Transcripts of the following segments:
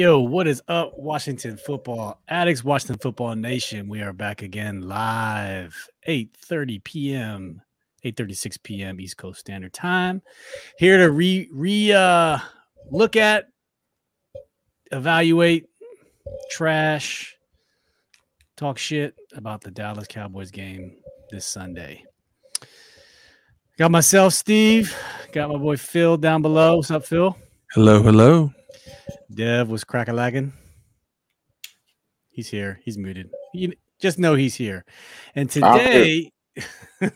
Yo, what is up, Washington football addicts, Washington football nation? We are back again live, 8:30 p.m., 8:36 p.m. East Coast Standard Time. Here to re re uh look at, evaluate, trash, talk shit about the Dallas Cowboys game this Sunday. Got myself, Steve. Got my boy Phil down below. What's up, Phil? Hello, hello. Dev was crack lagging. He's here. He's muted. You just know he's here. And today,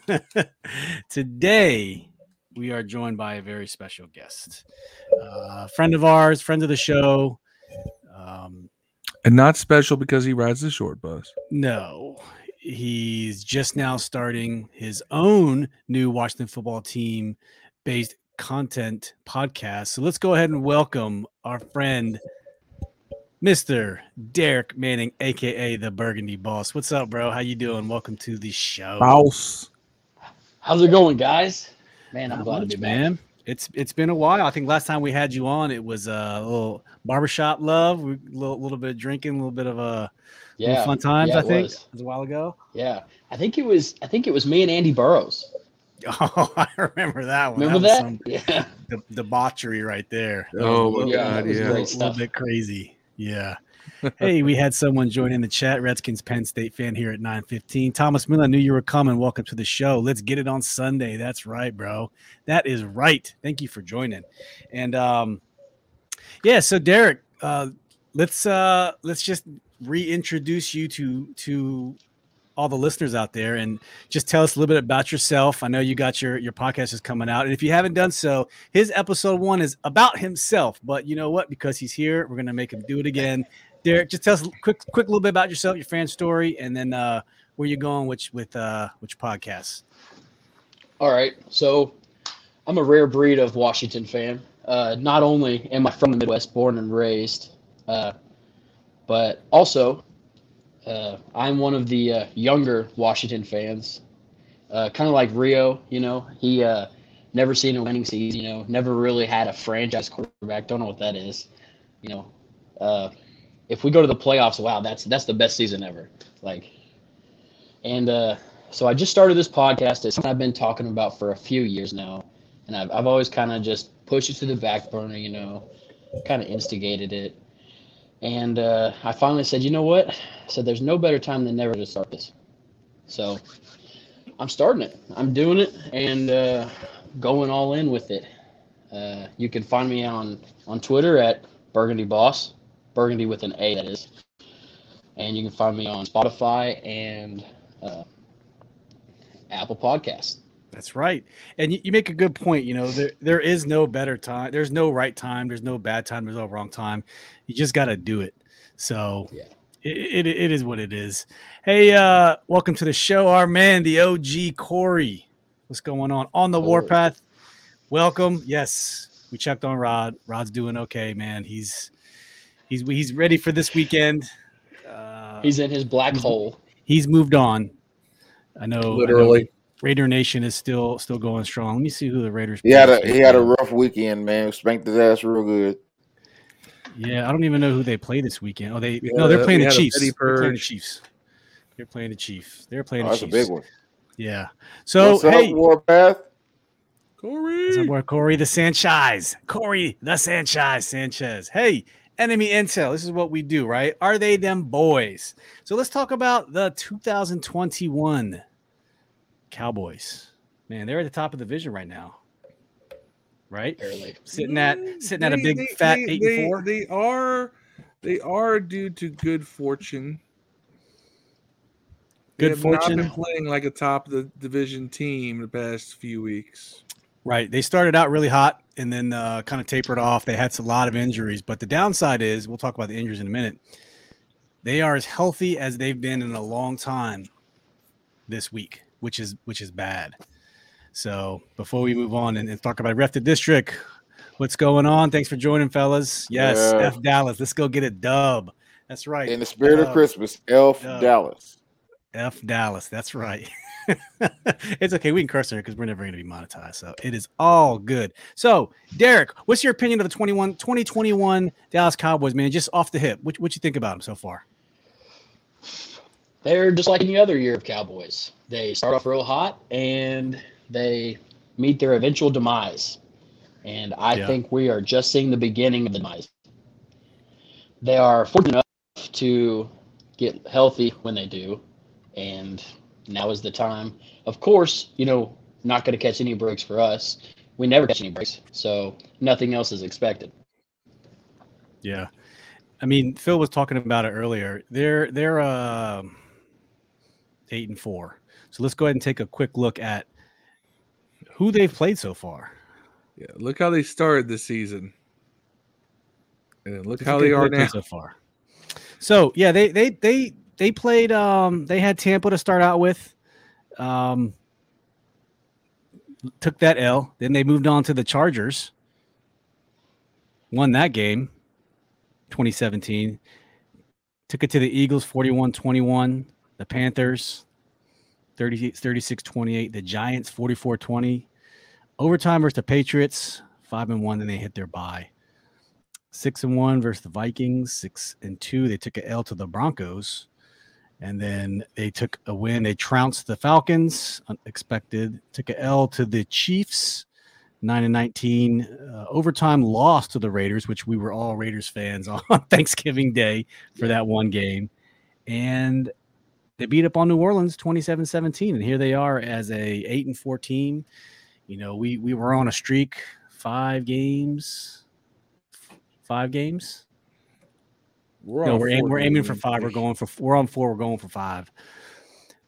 today we are joined by a very special guest, uh, friend of ours, friend of the show. Um, And not special because he rides the short bus. no, he's just now starting his own new Washington football team based content podcast. So let's go ahead and welcome our friend, Mr. Derek Manning, aka the Burgundy Boss. What's up, bro? How you doing? Welcome to the show. Mouse. How's it going, guys? Man, I'm Not glad much, to be back. man. It's it's been a while. I think last time we had you on, it was uh, a little barbershop love, a little, little bit of drinking, a little bit of a Yeah, fun times. yeah, I it think was. it was a while ago. yeah. I think it was. I think it was me and Andy Burrows. Oh, I remember that one. Remember was that? some Yeah. de- debauchery right there. That Oh, my little- Yeah, God, it yeah. a little, stuff. bit crazy. Yeah. hey, we had someone join in the chat. Redskins Penn State fan here at 915. Thomas Miller, I knew you were coming. Welcome to the show. Let's get it on Sunday. That's right, bro. That is right. Thank you for joining. And um, yeah, so Derek, uh, let's uh let's just reintroduce you to to all the listeners out there and just tell us a little bit about yourself. I know you got your your podcast is coming out, and if you haven't done so, his episode one is about himself. But you know what? Because he's here, we're gonna make him do it again. Derek, just tell us a quick quick little bit about yourself, your fan story, and then uh, where you're going, which with uh, which podcast. All right. So, I'm a rare breed of Washington fan. Uh, not only am I from the Midwest, born and raised, uh, but also uh, I'm one of the uh, younger Washington fans. Uh, kind of like Rio, you know, he uh, never seen a winning season. You know, never really had a franchise quarterback. Don't know what that is. You know, uh, if we go to the playoffs, wow, that's that's the best season ever. Like, and uh, so I just started this podcast. It's something I've been talking about for a few years now, and I've I've always kind of just pushed it to the back burner. You know, kind of instigated it, and uh, I finally said, you know what? I said there's no better time than never to start this. So I'm starting it. I'm doing it and uh, going all in with it. Uh, you can find me on on Twitter at Burgundy Boss, Burgundy with an A that is, and you can find me on Spotify and uh, Apple Podcasts. That's right. And you, you make a good point. You know, there there is no better time. There's no right time. There's no bad time. There's no wrong time. You just got to do it. So Yeah. it, it, it is what it is. Hey, uh, welcome to the show. Our man, the OG Corey. What's going on on the warpath? Welcome. Yes, we checked on Rod. Rod's doing okay, man. He's he's he's ready for this weekend. Uh, He's in his black hole. he's moved on. I know. I know Literally. Raider Nation is still still going strong. Let me see who the Raiders. He had a he had a rough weekend, man. Spanked his ass real good. Yeah, I don't even know who they play this weekend. Oh, they We no, they're playing the Chiefs. They're playing the Chiefs. They're playing the Chiefs. They're playing Oh, the that's a big one. Yeah. So What's hey, up, Warpath? That's our boy Corey the Sanchez. Corey the Sanchez Sanchez. Hey, enemy intel. This is what we do, right? Are they them boys? So let's talk about the 2021 Cowboys. Man, they're at the top of the division right now. Right? Barely. Sitting at sitting at a big they- fat they- eight they- and four. They are they are due to good fortune. They Good have fortune. Not been playing like a top of the division team the past few weeks. Right. They started out really hot and then uh, kind of tapered off. They had a lot of injuries, but the downside is we'll talk about the injuries in a minute. They are as healthy as they've been in a long time this week, which is which is bad. So before we move on and, and talk about Ref the District, what's going on? Thanks for joining, fellas. Yes, Yeah. F Dallas. Let's go get a dub. That's right. In the spirit Uh, of Christmas, Elf uh, Dallas. F Dallas. That's right. it's okay. We can curse here because we're never going to be monetized. So it is all good. So, Derek, what's your opinion of the 21, 2021 Dallas Cowboys, man? Just off the hip. What, what you think about them so far? They're just like any other year of Cowboys. They start off real hot and they meet their eventual demise. And I Yeah. think we are just seeing the beginning of the demise. They are fortunate enough to get healthy when they do. And now is the time. Of course, you know, not going to catch any breaks for us. We never catch any breaks. So nothing else is expected. Yeah. I mean, Phil was talking about it earlier. They're they're uh, eight and four. So let's go ahead and take a quick look at who they've played so far. Yeah, look how they started the season, and then look Let's how they are now. so far. So yeah, they they they they played. Um, they had Tampa to start out with. Um, took that L. Then they moved on to the Chargers. Won that game, 2017. Took it to the Eagles, 41-21. The Panthers, 30, 36-28. The Giants, 44-20. Overtime versus the Patriots, five and one. Then they hit their bye six and one versus the Vikings, six and two. They took a L to the Broncos, and then they took a win. They trounced the Falcons, unexpected. Took a L to the Chiefs, nine and nineteen. Uh, overtime loss to the Raiders, which we were all Raiders fans on Thanksgiving Day for that one game, and they beat up on New Orleans 27-17 and here they are as a 8 and 14 you know we we were on a streak five games five games. We're, no we're, aim, we're aiming for five we're going for we're on four we're going for five.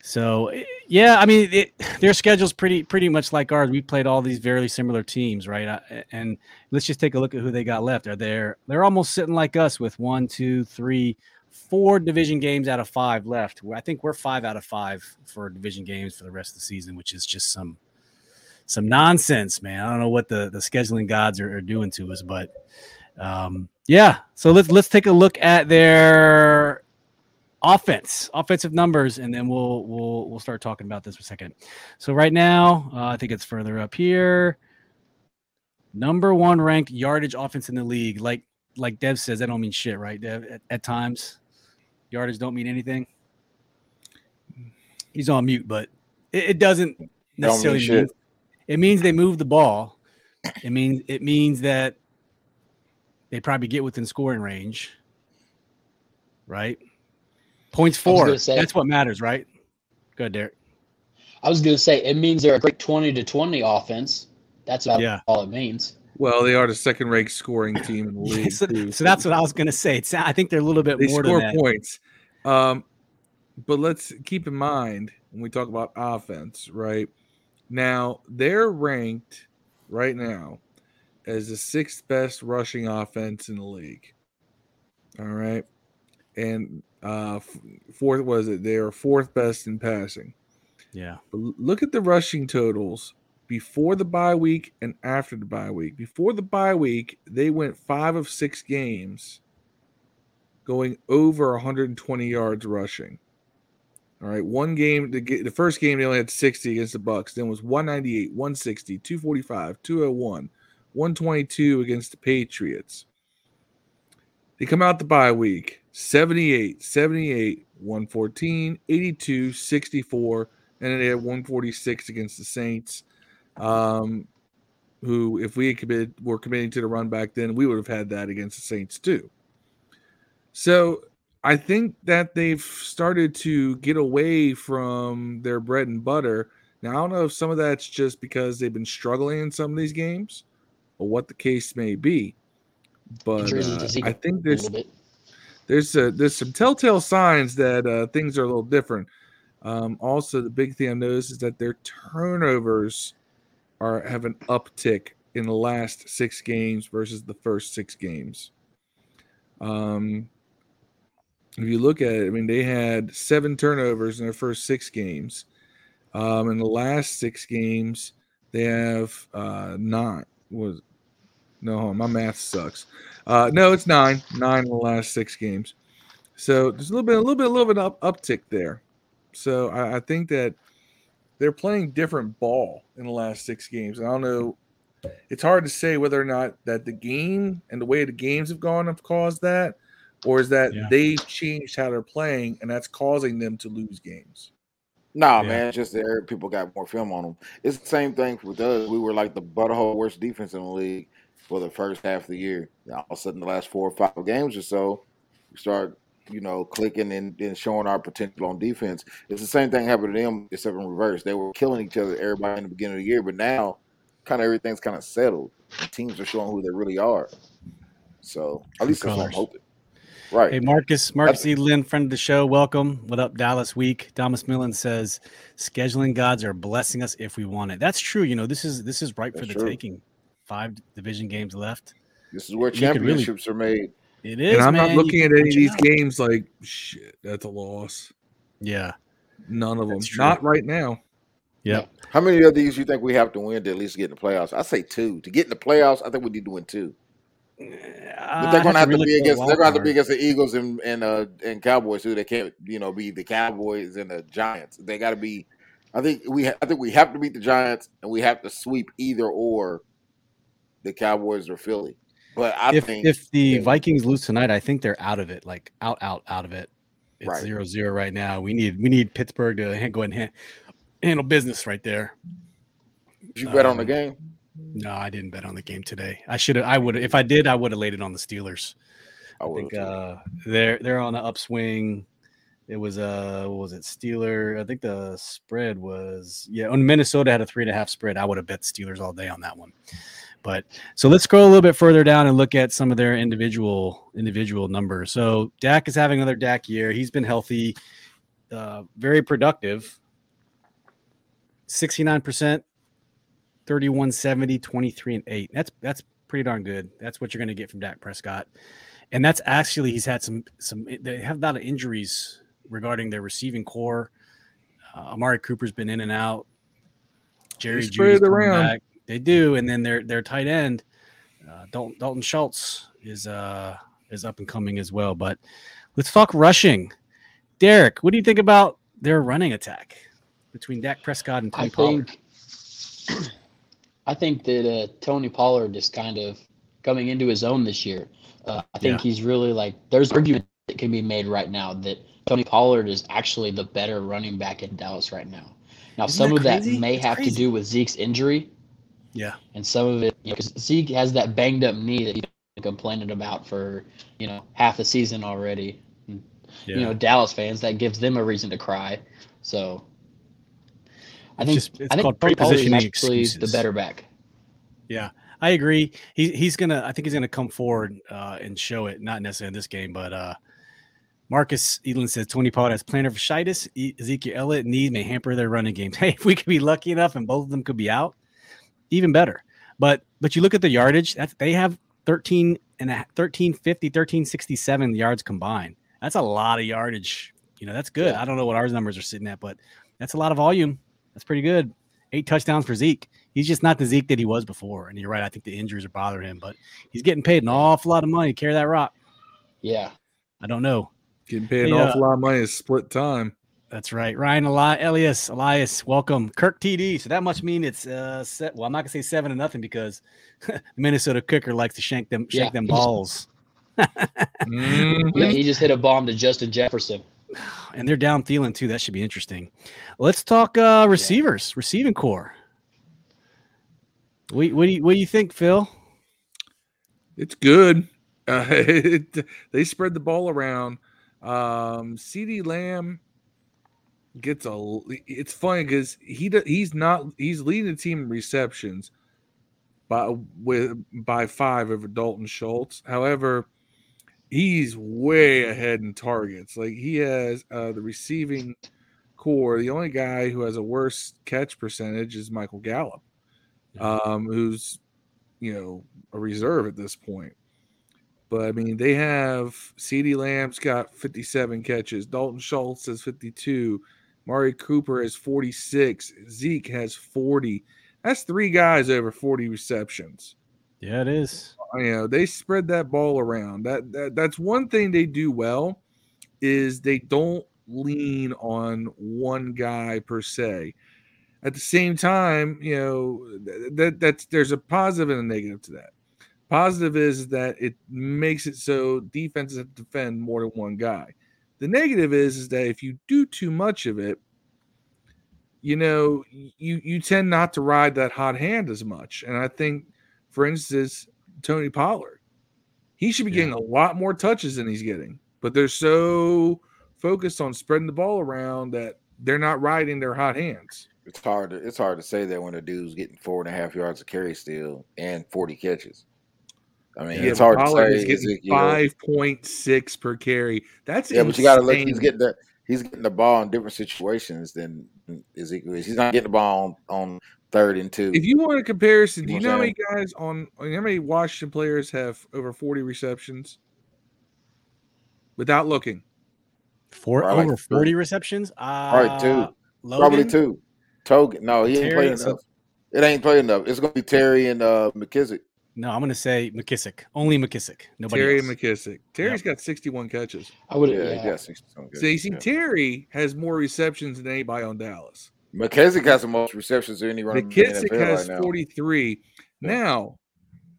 So eh, yeah i mean it, their schedule's pretty pretty much like ours. We played all these very similar teams right? I- and let's just take a look at who they got left. Are there they're almost sitting like us with one two three four division games out of five left. I think we're five out of five for division games for the rest of the season which is just some some nonsense man. I don't know what the the scheduling gods are, are doing to us but um yeah. So let's let's take a look at their offense offensive numbers and then we'll we'll we'll start talking about this for a second. So right now uh, i think it's further up here. Number one ranked yardage offense in the league. Like like dev says that don't mean shit right dev at, at times yardage don't mean anything he's on mute but it, it doesn't necessarily shit. mean, it means they move the ball it means it means that they probably get within scoring range right points I four say- that's what matters right good derek I was going to say it means they're a great 20 to 20 offense. That's about Yeah. all it means. Well, they are the second ranked scoring team in the league. so, so that's what i was going to say it's, i think they're a little bit they more score than that points. Um, but let's keep in mind when we talk about offense, right? Now they're ranked right now as the sixth best rushing offense in the league. All right, and uh, fourth was it? They are fourth best in passing. yeah But look at the rushing totals before the bye week and after the bye week. Before the bye week, they went five of six games going over 120 yards rushing. All right, one game the, first game they only had 60 against the Bucks. Then was 198, 160, 245, 201, 122 against the Patriots. They come out the bye week 78, 78, 114, 82, 64, and then they had 146 against the Saints. Um, who, if we had committed, were committing to the run back then, we would have had that against the Saints too. So I think that they've started to get away from their bread and butter. Now I don't know if some of that's just because they've been struggling in some of these games, or what the case may be. But uh, I think there's there's a, there's some telltale signs that uh, things are a little different. Um, also, the big thing I noticed is that their turnovers are have an uptick in the last six games versus the first six games. Um, if you look at it, I mean, they had seven turnovers in their first six games. Um, in the last six games, they have uh, nine. Was no, my math sucks. Uh, no, it's nine, nine in the last six games. So there's a little bit, a little bit, a little bit of up uptick there. So I, I think that they're playing different ball in the last six games. I don't know. It's hard to say whether or not that the game and the way the games have gone have caused that, or is that Yeah. they've changed how they're playing and that's causing them to lose games. Nah, Yeah. man, it's just there people got more film on them. It's the same thing with us. We were like the butthole worst defense in the league for the first half of the year. All of a sudden, the last four or five games or so, we start, you know, clicking and, and showing our potential on defense. It's the same thing happened to them, except in reverse. They were killing each other, everybody in the beginning of the year, but now, kind of everything's kind of settled. The teams are showing who they really are. So at least that's what I'm hoping. Right. Hey, Marcus, Marcus Edlin, friend of the show. Welcome. What up, Dallas Week? Thomas Millen says, scheduling gods are blessing us if we want it. That's true. You know, this is this is ripe for the true. taking. Five division games left. This is where could really- championships are made. It is. and I'm man. not looking can at any of these out. games like shit. That's a loss. Yeah. None of them. True. Not right now. Yep. How many of these do you think we have to win to at least get in the playoffs? I say two. To get in the playoffs, I think we need to win two. But they're gonna have to look be for a against. They're gonna have to be against the Eagles and and uh and Cowboys too. They can't, you know, be the Cowboys and the Giants. They got to be. I think we. Ha- I think we have to beat the Giants and we have to sweep either or the Cowboys or Philly. But I if think if the yeah. Vikings lose tonight, I think they're out of it. Like out, out, out of it. It's Right. zero zero right now. We need we need Pittsburgh to go ahead and ha- handle business right there. you bet on the um, game. No, I didn't bet on the game today. I should have. I would. If I did, I would have laid it on the Steelers. I I think uh, they're they're on an upswing. It was uh, what was it Steeler? I think the spread was yeah. On Minnesota had a three and a half spread. I would have bet Steelers all day on that one. But so let's scroll a little bit further down and look at some of their individual individual numbers. So Dak is having another Dak year. He's been healthy, uh, very productive. Sixty nine percent, 31 70 23 and 8 that's that's pretty darn good that's what you're going to get from Dak Prescott and that's actually he's had some some they have a lot of injuries regarding their receiving core uh, Amari Cooper's been in and out Jerry Jeudy's coming back. They do and then their their tight end uh, Dalton Dalton Schultz is uh is up and coming as well but let's talk rushing Derek what do you think about their running attack between Dak Prescott and Tony I Pollard? think I think that uh, Tony Pollard is kind of coming into his own this year. Uh, I think Yeah. he's really like there's argument that can be made right now that Tony Pollard is actually the better running back in Dallas right now. Now Isn't some of that may It's have to do with Zeke's injury, yeah and some of it because Zeke has that banged up knee that he's been complaining about for you know half the season already. yeah You know Dallas fans that gives them a reason to cry. So I think just- I think prepositioning actually the better back. Yeah, I agree. He he's gonna. I think he's gonna come forward uh, and show it. Not necessarily in this game, but uh, Marcus Edlin says Tony Pollard has plantar fasciitis. E- Ezekiel Elliott knee may hamper their running games. Hey, if we could be lucky enough and both of them could be out, even better. But but you look at the yardage. That's they have 13 and a, 1350, 1367 yards combined. That's a lot of yardage. You know, that's good. Yeah. I don't know what ours numbers are sitting at, but that's a lot of volume. That's pretty good. Eight touchdowns for Zeke. He's just not the Zeke that he was before. And you're right. I think the injuries are bothering him, but he's getting paid an awful lot of money to carry that rock. Yeah. I don't know. Getting paid an Hey, uh, awful lot of money is split time. That's right. Ryan Eli- Elias, Elias, welcome. Kirk TD. So that must mean it's uh set. Well, I'm not gonna say seven to nothing because Minnesota kicker likes to shank them shank Yeah. them balls. Mhm. Yeah, he just hit a bomb to Justin Jefferson. And they're down Thielen too. That should be interesting. Let's talk uh receivers, receiving core. What, what do you what do you think, Phil? It's good. Uh, it, they spread the ball around. Um, CeeDee Lamb gets a. It's funny because he he's not he's leading the team in receptions by with by five over Dalton Schultz. However, he's way ahead in targets. Like he has uh, the receiving core. The only guy who has a worse catch percentage is Michael Gallup, um, who's you know a reserve at this point. But I mean, they have CeeDee Lamb's got 57 catches, Dalton Schultz has 52, Mari Cooper has 46, Zeke has 40. That's three guys over 40 receptions. Yeah, it is. You know, they spread that ball around. That, that that's one thing they do well is they don't lean on one guy per se. At the same time, you know th- that that's there's a positive and a negative to that. Positive is that it makes it so defenses have to defend more than one guy. The negative is is that if you do too much of it, you know, you you tend not to ride that hot hand as much. And I think, for instance, Tony Pollard, he should be Yeah. getting a lot more touches than he's getting, but they're so focused on spreading the ball around that they're not riding their hot hands. It's hard to it's hard to say that when a dude's getting four and a half yards of carry still and forty catches. I mean, Yeah, it's hard to say. is getting five point six per carry. That's Yeah, but you got to look. He's getting the he's getting the ball in different situations than Ezekiel is. He's not getting the ball on, on third and two. If you want a comparison, do You you know know how many guys on how many Washington players have over 40 receptions? Without looking. Four Probably over three. 40 receptions. Uh, Probably two. Logan? Probably two. Togan. No, he ain't playing so- enough. It ain't playing enough. It's gonna be Terry and uh McKissic. No, I'm going to say McKissic. Only McKissic. Nobody Terry else. McKissic. Terry's got 61 catches. I would. Yeah, Yeah, he got 60 some So you see, yeah. Terry has more receptions than anybody on Dallas. McKissic has the most receptions of any running back in the McKissic NFL has right now. 43. Yeah. Now,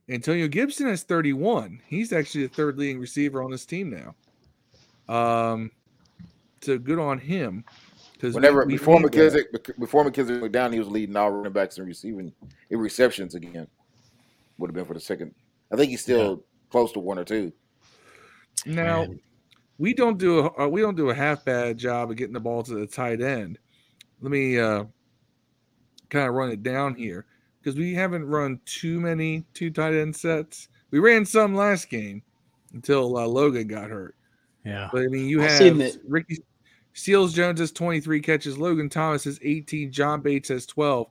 Antonio Gibson has 31. He's actually the third leading receiver on this team now. Um, so good on him. Because Whenever before McKissic before McKissic went down, he was leading all running backs in receiving in receptions again. Would have been for the second. I think he's still close to one or two. now Man. we don't do a uh, we don't do a half bad job of getting the ball to the tight end. Let me uh, kind of run it down here because we haven't run too many two tight end sets. We ran some last game until uh, Logan got hurt. Yeah. But I mean, you I've have seen Ricky Seals Jones has 23 catches, Logan Thomas has 18, John Bates has 12.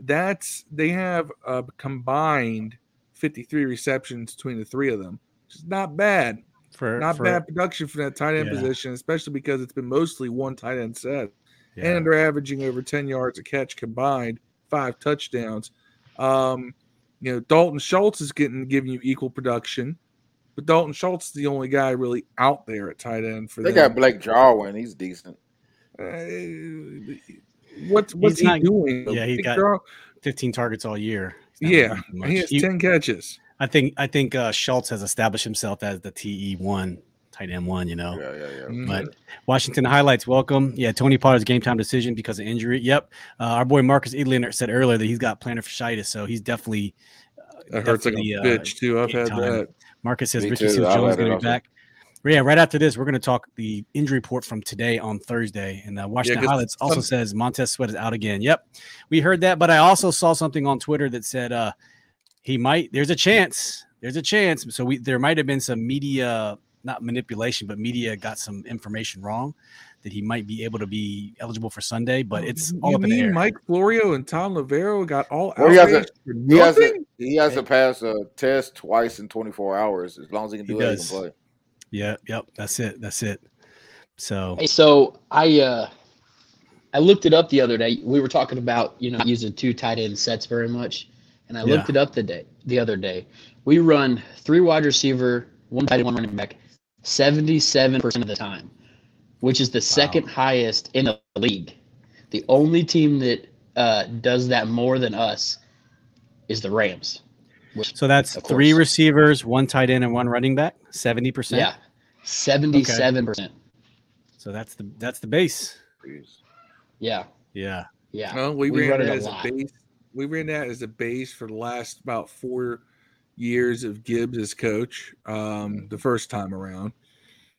That's they have a combined 53 receptions between the three of them, which is not bad. For, Not for- bad production for that tight end Yeah. position, especially because it's been mostly one tight end set. yeah. And they're averaging over 10 yards a catch combined, five touchdowns. Um, you know, Dalton Schultz is getting giving you equal production, but Dalton Schultz is the only guy really out there at tight end for They them. got Blake Jarwin. He's decent. Uh, what's what's He's he not- doing? yeah, he got draw? 15 targets all year. Yeah. He has He- ten catches. I think I think uh, Schultz has established himself as the TE one tight end one. You know, Yeah, yeah, yeah. Mhm. but Washington highlights. Welcome. Yeah, Tony Pollard's game time decision because of injury. Yep. Uh, our boy Marcus Edlin said earlier that he's got plantar fasciitis, so he's definitely. Uh, That hurts like a uh, bitch too. I've had time. that. Marcus says Me Richard too. Seals I've Jones had going to be back. Yeah, right after this, we're going to talk the injury report from today on Thursday. And uh, Washington 'cause Highlights also some- says Montez Sweat is out again. Yep, we heard that, but I also saw something on Twitter that said uh, he might. There's a chance. There's a chance. So we there might have been some media, not manipulation, but media got some information wrong that he might be able to be eligible for Sunday. But it's all you up in the air. Mike Florio and Tom Pelissero got all Well, he has a- He has to he has to pass a test twice in 24 hours. As long as he can He do it, he can play. Yeah, yep. That's it. That's it. So Hey, so I uh I looked it up the other day. We were talking about you know using two tight end sets very much, and I looked it up the day the other day. We run three wide receiver, one tight end, one running back, seventy seven percent of the time, which is the second highest in the league. The only team that uh, does that more than us is the Rams. Which, so that's three course. receivers, one tight end, and one running back. Seventy percent. yeah, seventy seven percent. So that's the that's the base. Yeah, Yeah. yeah. No, we, We ran run it that as a lot. base. We ran that as a base for the last about four years of Gibbs as coach. Um, the first time around,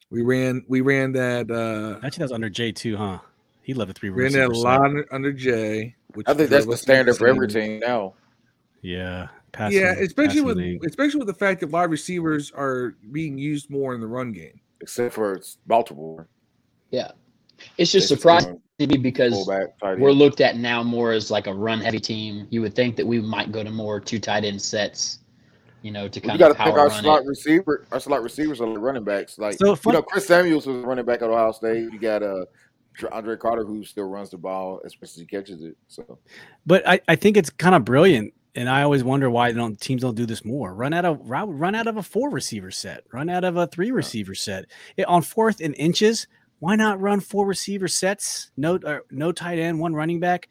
we ran we ran that uh, Actually, that was under J two, huh? He loved the three ran that a lot under, under Jay. Which I think that's drove the standard for every team now. Yeah. Passing, Yeah, especially passing with league. especially with the fact that wide receivers are being used more in the run game. Except for it's Baltimore. Yeah. It's just They surprising run to me because we're looked at now more as like a run heavy team. You would think that we might go to more two tight end sets, you know, to We kind got to of pick power our run slot it. receiver. Our slot receivers are running backs. Like So you know, Chris Samuels was running back at Ohio State. You got uh, Andre Carter who still runs the ball as much as he catches it. So But I, I think it's kind of brilliant, and I always wonder why don't teams don't do this more. Run out of run run out of a four receiver set. Run out of a three receiver set. It- on fourth and inches, why not run four receiver sets? No, uh, no tight end, one running back.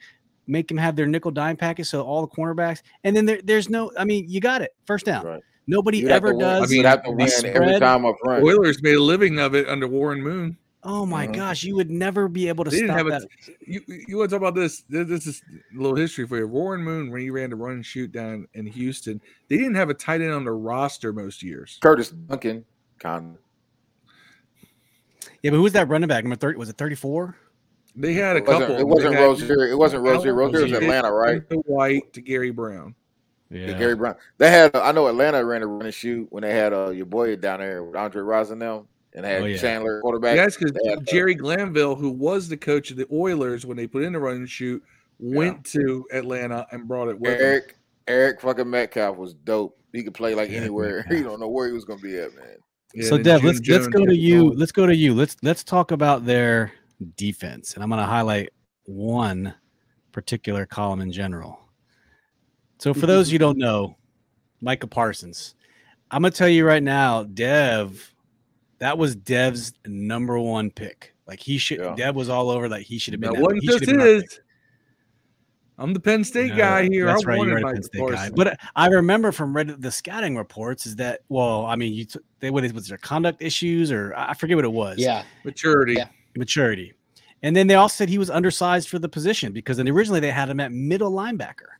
make them have their nickel dime package, so all the cornerbacks, and then there, there's no. I mean, you got it first down. Right. Nobody You'd ever does. I mean, you'd have to the win every spread. time up front. Oilers made a living of it under Warren Moon. Oh my Mhm. gosh, you would never be able to They stop have a that. You you want to talk about this? This this is a little history for you. Warren Moon, when he ran the run and shoot down in Houston, they didn't have a tight end on the roster most years. Curtis Duncan, kind Yeah, but who was that running back? Number thirty was it thirty four? They had a It wasn't, couple. it wasn't They had Rozier. It wasn't Rozier. Alan Rozier was Atlanta, right? To White to Gary Brown. Yeah, The Gary Brown. They had. I know Atlanta ran a run and shoot when they had uh, your boy down there with Andre Rosenell and had Oh, yeah. Chandler quarterback. Yes, because they had, uh, Jerry Glanville, who was the coach of the Oilers when they put in the run and shoot, went to Atlanta and brought it with him. Eric Eric fucking Metcalf was dope. He could play like Eric anywhere. Metcalf. you don't know where he was gonna be at, man. Yeah, so then Dev, Jim let's let's go to you. going. Let's go to you. Let's let's talk about their defense, and I'm going to highlight one particular column in general. So for those you don't know, Micah Parsons, I'm going to tell you right now, Dev, that was Dev's number one pick. Like he should, Yeah. Dev was all over. Like he should have been. That that- wasn't he just have been our pick. his. I'm the Penn State No, guy here. That's I right. You're right, Penn State guy. But I remember from Reddit the scouting reports is that well, I mean, you t- they what is was there conduct issues or I forget what it was. Yeah. maturity. Yeah. maturity. And then they all said he was undersized for the position because then originally they had him at middle linebacker.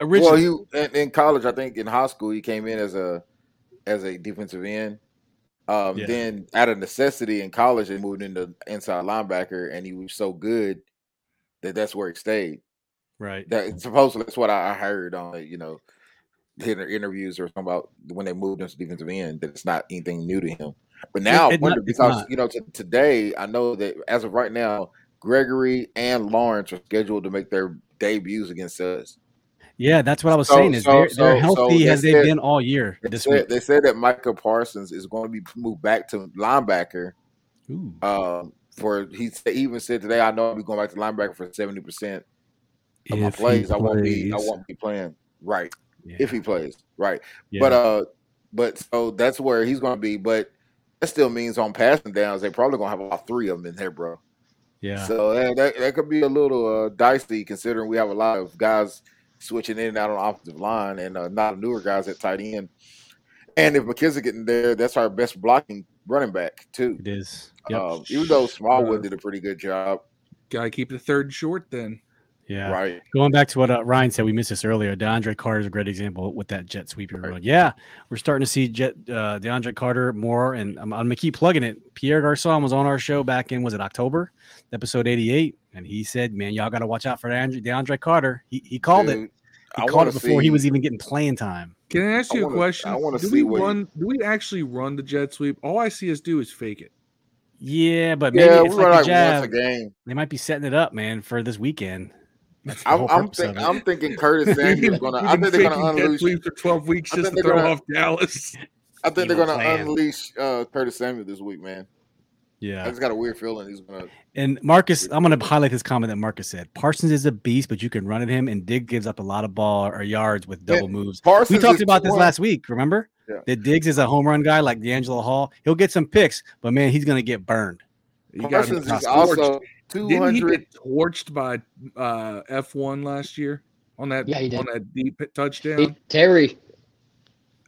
Well, Originally, he in, in college, I think in high school, he came in as a as a defensive end. Um, Yeah. Then, out of necessity, in college, they moved into inside linebacker, and he was so good that that's where he stayed. right? That supposedly that's what I heard on it, you know, inter- interviews or something about when they moved into defensive end. That it's not anything new to him. But now I it wonder it's because you know t- today I know that as of right now, Gregory and Lawrence are scheduled to make their debuts against us. Yeah, that's what I was So- saying. Is so- they're, so- they're healthy they as they've been all year They this said, week. they said that Michael Parsons is going to be moved back to linebacker. Um, for he said, he even said today, I know I'll be going back to linebacker for seventy percent of my If he plays. I won't be I won't be playing right Yeah, if he plays right. yeah. But uh, but so that's where he's going to be. But that still means on passing downs, they're probably going to have about three of them in there, bro. yeah, So that, that that could be a little uh, dicey considering we have a lot of guys switching in and out on the offensive line and uh, not newer guys at tight end. And if McKissic getting there, that's our best blocking running back too. it is. Yep. Um, even though Smallwood Uh, did a pretty good job, Gotta keep the third short then. Yeah. right? Going back to what uh, Ryan said, we missed this earlier. DeAndre Carter is a great example with that jet sweep you're Right. running. Yeah, we're starting to see jet uh, DeAndre Carter more, and I'm, I'm gonna keep plugging it. Pierre Garcon was on our show back in was it October, episode 88, and he said, "Man, y'all got to watch out for DeAndre, DeAndre Carter. He, he called it. He I called it before he was even getting playing time. Can I ask I you wanna- a question? I wanna do see we what he- run? Do we actually run the jet sweep? All I see us do is fake it. Yeah, but maybe Yeah, it's run like like a jab. a game. They might be setting it up, man, for this weekend. That's the I'm I'm, think. I'm thinking Curtis Samuel's gonna. I We've think they're gonna unleash. sweeps for twelve weeks I just think to they're throw gonna- off Dallas. I think they're gonna plan. unleash uh, Curtis Samuel this week, man. Yeah, I yeah. just got a weird feeling he's gonna. And Marcus, I'm going to highlight this comment that Marcus said. Parsons is a beast, but you can run at him, and Dig gives up a lot of ball or yards with double moves. Parsons We talked is about this 200 last week. Remember Yeah. that Diggs is a home run guy like DeAngelo Hall. He'll get some picks, but man, he's going to get burned. You got Parsons is torched. also two Didn't he get torched by uh, F1 last year on that Yeah, on that deep touchdown? Hey, Terry,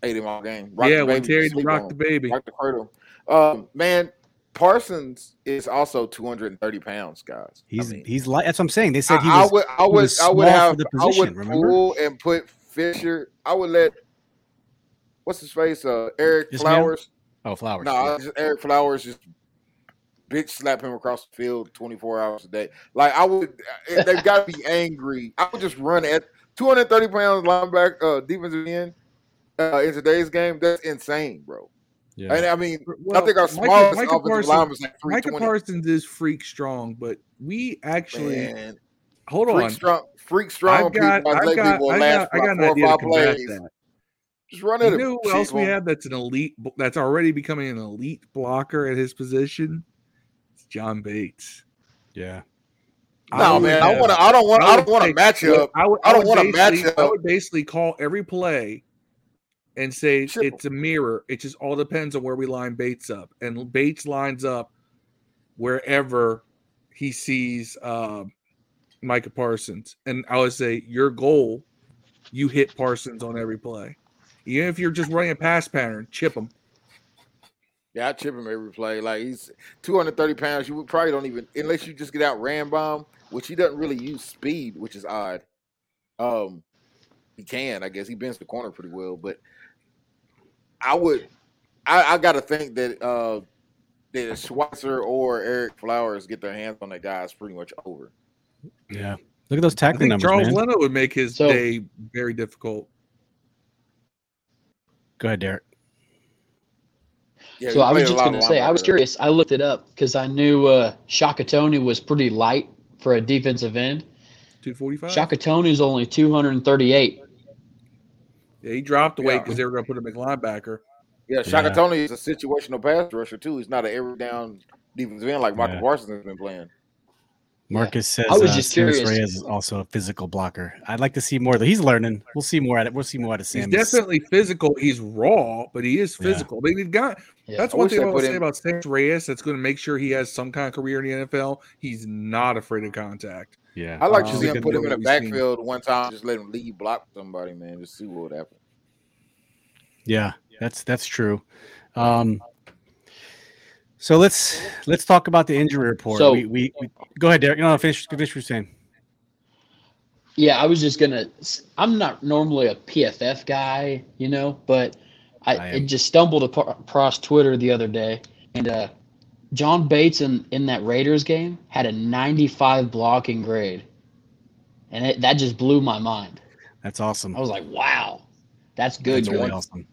Ate him all game. Rock yeah, when Terry sleep rocked the baby. Rock the cradle. Um, man, Parsons is also 230 pounds, guys. I He's mean, he's like that's what I'm saying. They said he I, was. I would, I would, was I would have, the I would remember? pull and put Fisher. I would let what's his face, uh, Eric Ismail? Flowers. oh, Flowers. No, yeah. Ereck Flowers just bitch slap him across the field 24 hours a day. Like I would, eh, they've got to be angry. I would just run at 230 pounds linebacker, uh, defensive end uh, in today's game. That's insane, bro. yeah. And I mean, Well, I think our Micah- smallest Micah offensive Parsons- line was like Micah 320. Parsons is freak strong, but we actually Man, hold freak on. strong, freak strong I've got, people. I I've got, people will I last got, I got like an four or idea to five combat plays. that. Just run You at him. know who else we have that's an elite, that's already becoming an elite blocker at his position? It's John Bates. yeah. No, would man, I want to. I don't want. I would don't want to take- match up. I, would, I don't wanna match basically- I would basically call every play and say Sure. it's a mirror. It just all depends on where we line Bates up, and Bates lines up wherever he sees uh, Micah Parsons, and I would say your goal, you hit Parsons on every play, even if you're just running a pass pattern, chip him. Yeah, I chip him every play. Like he's 230 pounds. You would probably don't even unless you just get out ran bomb, which he doesn't really use speed, which is odd. Um, he can, I guess. He bends the corner pretty well, but I would, I, I got to think that uh that Schweitzer or Ereck Flowers get their hands on that guy is pretty much over. Yeah. Look at those I tackling think numbers, Charles man. Leno would make his So- day very difficult. Go ahead, Derek. Yeah, so I was just going to say, I was curious. I looked it up because I knew uh, Shaka Toney was pretty light for a defensive end. Two forty five. Shaka Toney's only 238. Yeah, he dropped the weight Yeah. because they were going to put him at linebacker. Yeah, Shaka Yeah. Toney is a situational pass rusher too. He's not an every down defensive end like Michael Yeah. Parsons has been playing. Marcus says I was uh, just Sammis curious. Reyes is also a physical blocker. I'd like to see more though. He's learning. We'll see more at it. We'll see more out of He's definitely physical. He's raw, but he is Yeah. physical. But he got Yeah. that's I one thing they I want to say him- about Sam Reyes. That's going to make sure he has some kind of career in the NFL. He's not afraid of contact. yeah. I like Um, to see him put him in what the we've seen. backfield one time, just let him lead block somebody, man, just see what would happen. Yeah, that's that's true. Um, so let's let's talk about the injury report. So- we, we, we go ahead, Derek. No, finish finish what you're saying. Yeah, I was just gonna. I'm not normally a PFF guy, you know, but I, I it just stumbled across Twitter the other day, and uh, John Bates in in that Raiders game had a 95 blocking grade, and it, that just blew my mind. That's awesome. I was like, wow, that's good. That's really awesome.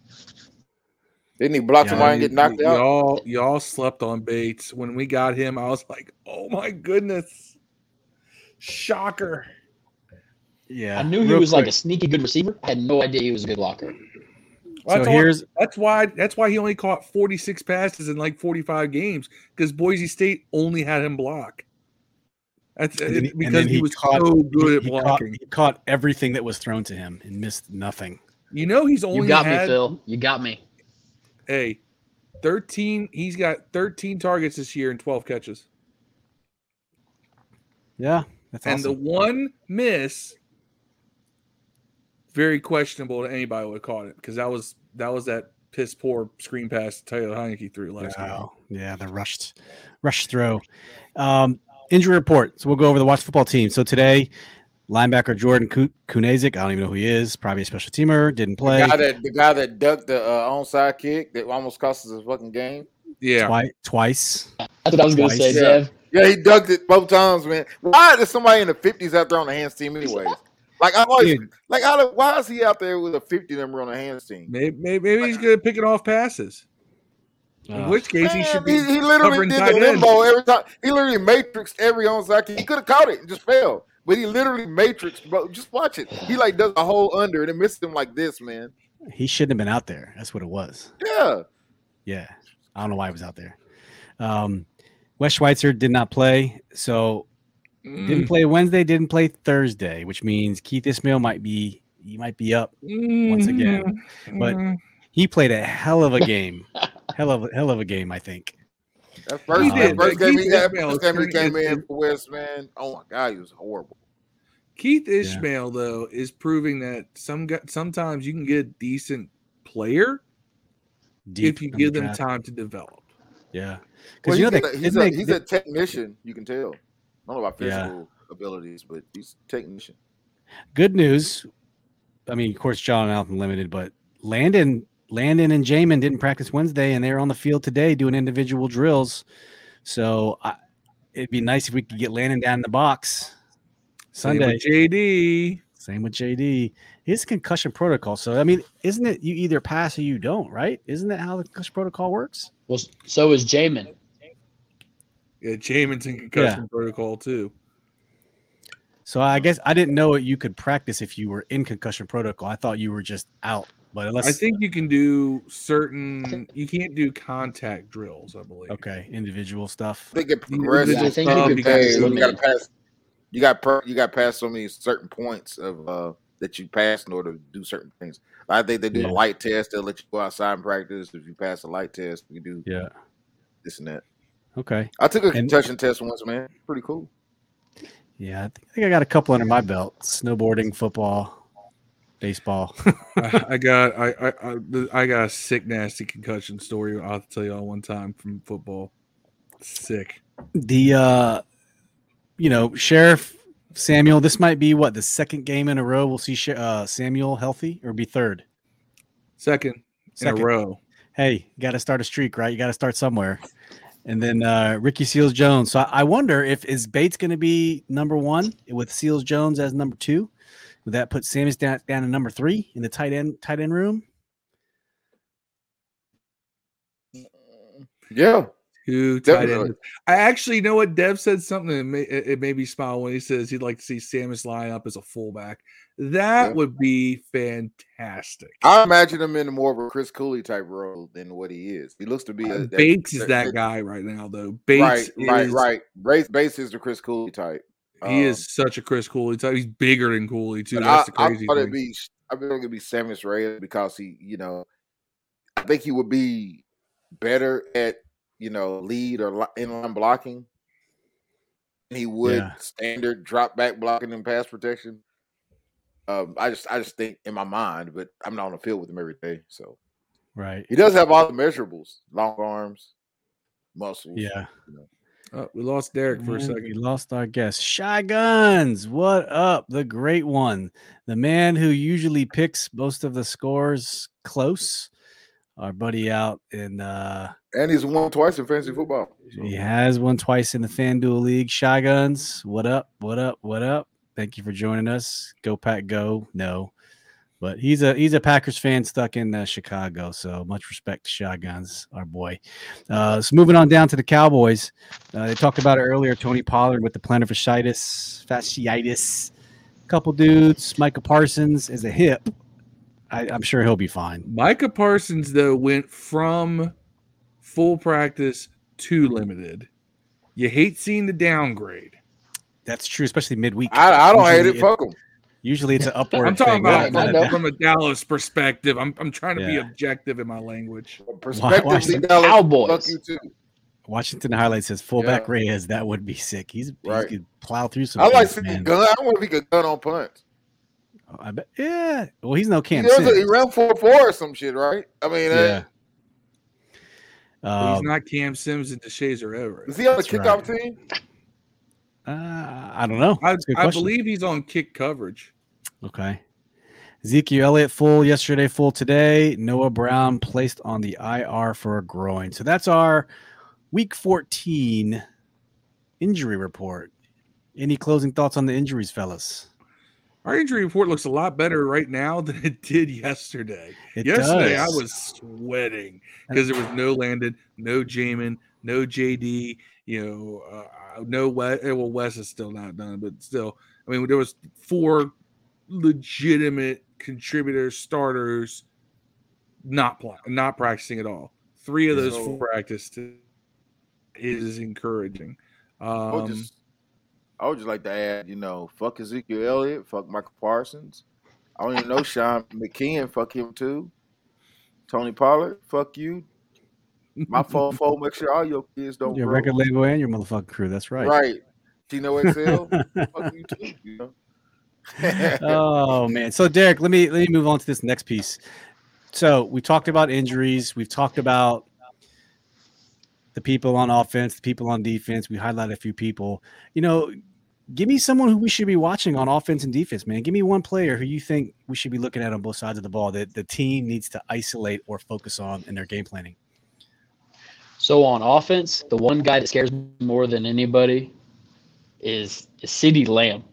Didn't he block Yeah, somebody and get knocked out? Y'all, y'all slept on Bates when we got him. I was like, oh my goodness, shocker. Yeah. I knew he real was like a sneaky good receiver. I had no idea he was a good blocker. That's, So all- here's that's why that's why he only caught 46 passes in like 45 games because Boise State only had him block. That's And then he- it- and because then he, he was caught- so good he, at he caught, blocking. he caught everything that was thrown to him and missed nothing. You know he's only You got me, Phil. You got me. A 13. He's got 13 targets this year and 12 catches. Yeah, that's And the one miss, very questionable to anybody would have caught it because that was that was that piss poor screen pass Taylor Heinicke threw last game. Wow. Yeah, the rushed rush throw. Um, injury report. So we'll go over the watch football team. So today, linebacker Jordan Ku- Kunaszyk, I don't even know who he is, probably a special teamer, didn't play. The guy that the guy that ducked the uh, onside kick that almost cost us a fucking game. Yeah, Twi- twice. That's what I was gonna say, Twice. Yeah. Dev. Yeah, he ducked it both times, man. Why is somebody in the fifties out there on the hands team anyways? Like I always Dude. like how why is he out there with a fifty number on the hands team? maybe, maybe, maybe he's good at picking off passes. In Uh, which case he should be he, he literally did the tight end. limbo every time. He literally matrixed every onside kick. He could have caught it and just fell, but he literally matrix, Bro, just watch it. He like does a whole under and it missed him like this, man. he shouldn't have been out there. That's what it was. Yeah, Yeah. I don't know why he was out there. Um, Wes Schweitzer did not play. So didn't Mm, play Wednesday, didn't play Thursday, which means Keith Ismael might be he might be up. once again, but- mm. He played a hell of a game. hell of a hell of a game, I think. That first, He that first game, Keith he, that Ismael first game he came in for West, man. Oh my god, he was horrible. Keith Ismael though is proving that some sometimes you can get a decent player Deep if you in the give them draft. time to develop. Yeah. Well, Because you know he's, they, a, he's, a, they- he's a technician. You can tell. I don't know about Yeah. physical abilities, but he's a technician. good news. I mean, of course, John Alton limited, but Landon, Landon and Jamin didn't practice Wednesday, and they're on the field today doing individual drills. So I, it'd be nice if we could get Landon down in the box Same Sunday. with JD. Same with JD. His concussion protocol. So I mean, isn't it you either pass or you don't, right? Isn't that how the concussion protocol works? Well, so is Jamin. Yeah, Jamin's in concussion protocol too. So I guess I didn't know it you could practice if you were in concussion protocol. I thought you were just out. But unless I think you can do certain. You can't do contact drills. I believe. okay, individual stuff. I think it You- progresses. Yeah, I think you um, could you, pass you got to pass. You got per, you got past so many certain points of uh that you pass in order to do certain things. I think they do Yeah. a light test. They'll let you go outside and practice. If you pass a light test, you do Yeah. this and that. Okay. I took a And- concussion test once, man. Pretty cool. Yeah, I think I got a couple under my belt: snowboarding, football, baseball. I, I got I, I I I got a sick nasty concussion story. I'll tell you all one time from football. Sick. the uh you know sheriff samuel this might be what the second game in a row we'll see uh samuel healthy or be third Second in Second. a row. hey you got to start a streak right you got to start somewhere and then uh ricky seals jones so i I wonder if is bates going to be number one with seals jones as number two would that put Sammis down, down to number three in the tight end tight end room mm, Yeah, Two tight Definitely. ends. I actually you know what Dev said something that made, it it made me smile when he says he'd like to see Sammis line up as a fullback. That Yeah. would be fantastic. I imagine him in more of a Chris Cooley type role than what he is. He looks to be uh, a, Bates is that- that that- guy right now, though. Bates right, right, is, right. Bates, Bates is the Chris Cooley type. He Um, is such a Chris Cooley type. He's bigger than Cooley too. But That's I, the I crazy thought it'd be I think it'd be Sammis Reyes because he, you know, I think he would be better at you know lead or li- inline blocking. He would Yeah. standard drop back blocking and pass protection. Um, I just I just think in my mind, but I'm not on the field with him every day. So right he does have all the measurables: long arms, muscles. yeah Oh, we lost Derek for a second. We lost our guest. Shy Guns, what up? The great one, the man who usually picks most of the scores close. Our buddy out in uh and he's won twice in fantasy football. So, he has won twice in the FanDuel League. Shy Guns, what up? What up? What up? Thank you for joining us. Go Pack Go. No. But he's a he's a Packers fan stuck in uh, Chicago, so much respect to Shotguns, our boy. Uh, so moving on down to the Cowboys, uh, they talked about it earlier. Tony Pollard with the plantar fasciitis, fasciitis. Couple dudes. Micah Parsons is a hip. I, I'm sure he'll be fine. Micah Parsons though went from full practice to limited. You hate seeing the downgrade. That's true, especially midweek. I, I don't hate Usually it. Fuck him. Usually it's an upward. I'm talking thing, about not- I not know. a- from a Dallas perspective. I'm I'm trying to be objective in my language. Perspectively, Washington Dallas, Cowboys. Fuck you too. Washington highlights says fullback Yeah. Reyes. That would be sick. He's Right. he could plow through some. I like things, seeing gun. I don't want to be a gun on punts. Oh, I bet. Yeah. Well, he's no Cam does it- he ran four four or some shit, right? I mean, Yeah. uh, Um, he's not Cam Sims and Deshazor Everett. is he on the That's kickoff right. team? uh, I don't know. I, That's a good I believe he's on kick coverage. Okay. Ezekiel Elliott full yesterday, full today. Noah Brown placed on the IR for a groin. So that's our week 14 injury report. Any closing thoughts on the injuries, fellas? Our injury report looks a lot better right now than it did yesterday. It yesterday does. I was sweating because there was no Landon, no Jamin, no JD. You know, uh, no Wes. Well, Wes is still not done, but still, I mean, there was four legitimate contributors, starters, not pl- not practicing at all. Three of those So- four practiced is encouraging. I would Um, just, I would just like to add, you know, fuck Ezekiel Elliott, fuck Michael Parsons. I don't even know Sean McKeon, fuck him too. Tony Pollard, fuck you. My phone phone, make sure all your kids don't Your grow. record label and your motherfucking crew. That's right. Right. Tino XL, fuck you too. You know. oh man. So Derek, let me let me move on to this next piece. So we talked about injuries. We've talked about the people on offense, the people on defense. We highlighted a few people. You know, give me someone who we should be watching on offense and defense, man. Give me one player who you think we should be looking at on both sides of the ball that the team needs to isolate or focus on in their game planning. So on offense, the one guy that scares me more than anybody is, is CeeDee Lamb.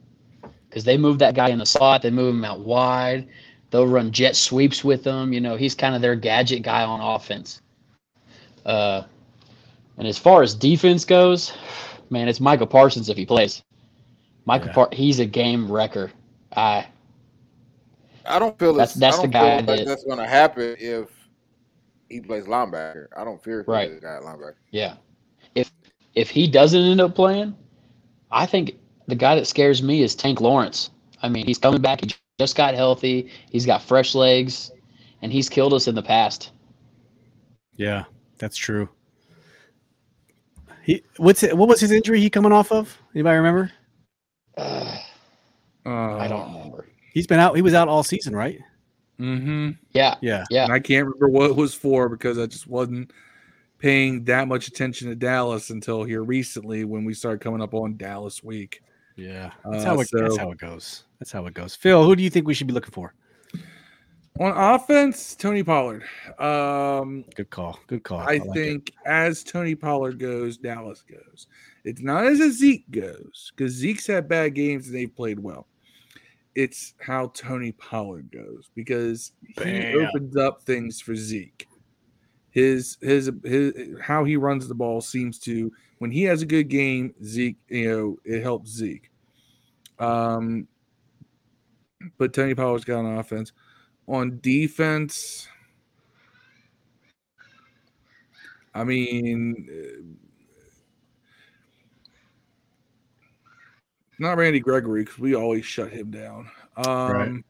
Because they move that guy in the slot, they move him out wide. They'll run jet sweeps with him. You know, he's kind of their gadget guy on offense. Uh, and as far as defense goes, man, it's Michael Parsons if he plays. Michael Yeah. Par- he's a game wrecker. I I don't feel That's- that's I the don't guy feel like that- that's going to happen if he plays linebacker. I don't fear if Right. he's a guy at linebacker. Yeah. If if he doesn't end up playing, I think the guy that scares me is Tank Lawrence. I mean, he's coming back. He just got healthy. He's got fresh legs, and he's killed us in the past. Yeah, that's true. He what's it, what was his injury he coming off of? Anybody remember? Uh, I don't remember. He's been out. He was out all season, right? Mm-hmm. Yeah, Yeah. yeah. And I can't remember what it was for because I just wasn't paying that much attention to Dallas until here recently when we started coming up on Dallas week. Yeah. That's Uh, how it. that's how it goes. That's how it goes. Phil, who do you think we should be looking for? On offense, Tony Pollard. Um, Good call. Good call. I like it. think as Tony Pollard goes, Dallas goes. It's not as a Zeke goes because Zeke's had bad games and they've played well. It's how Tony Pollard goes because he Bam. opens up things for Zeke. His his his how he runs the ball seems to when he has a good game, Zeke, you know, it helps Zeke. Um, but Tony Pollard's got on offense. On defense, I mean, uh, not Randy Gregory because we always shut him down. Um, Right.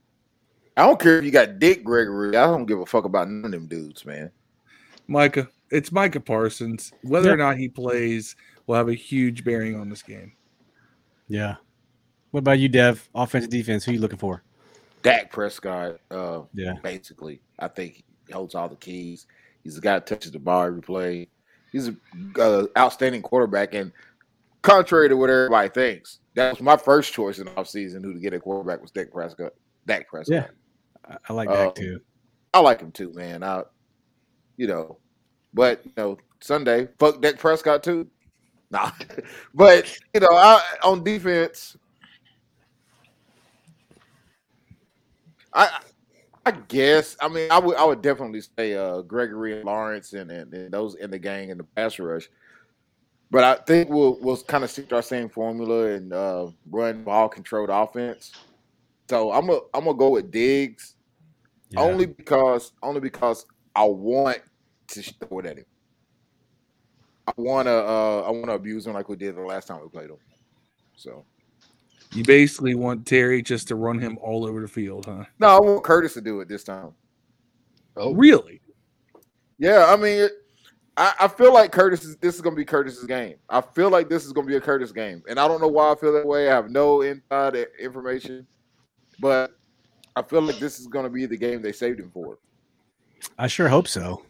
I don't care if you got Dick Gregory. I don't give a fuck about none of them dudes, man. Micah, it's Micah Parsons. Whether Yeah. or not he plays will have a huge bearing on this game. Yeah. What about you, Dev? Offense, defense. Who you looking for? Dak Prescott, uh, Yeah. basically, I think he holds all the keys. He's the guy that touches the ball every play. He's an uh, outstanding quarterback, and contrary to what everybody thinks, that was my first choice in the offseason who to get a quarterback was Dak Prescott. Dak Prescott. Yeah. I, I like Uh, that too. I like him too, man. I, you know, but you know, Sunday, fuck Dak Prescott too. Nah, but you know, I on defense, I, I guess. I mean, I would, I would definitely say uh, Gregory and Lawrence and, and, and those in the gang in the pass rush. But I think we'll we'll kind of stick to our same formula and uh, run ball controlled offense. So I'm gonna I'm gonna go with Diggs Yeah. only because only because I want to throw it at him. I wanna uh I wanna abuse him like we did the last time we played him. So You basically want Terry just to run him all over the field, huh? no, I want Curtis to do it this time. Oh, Really? Yeah, I mean, I, I feel like Curtis is this is gonna be Curtis's game. I feel like this is gonna be a Curtis game, and I don't know why I feel that way. I have no inside information, but I feel like this is gonna be the game they saved him for. I sure hope so.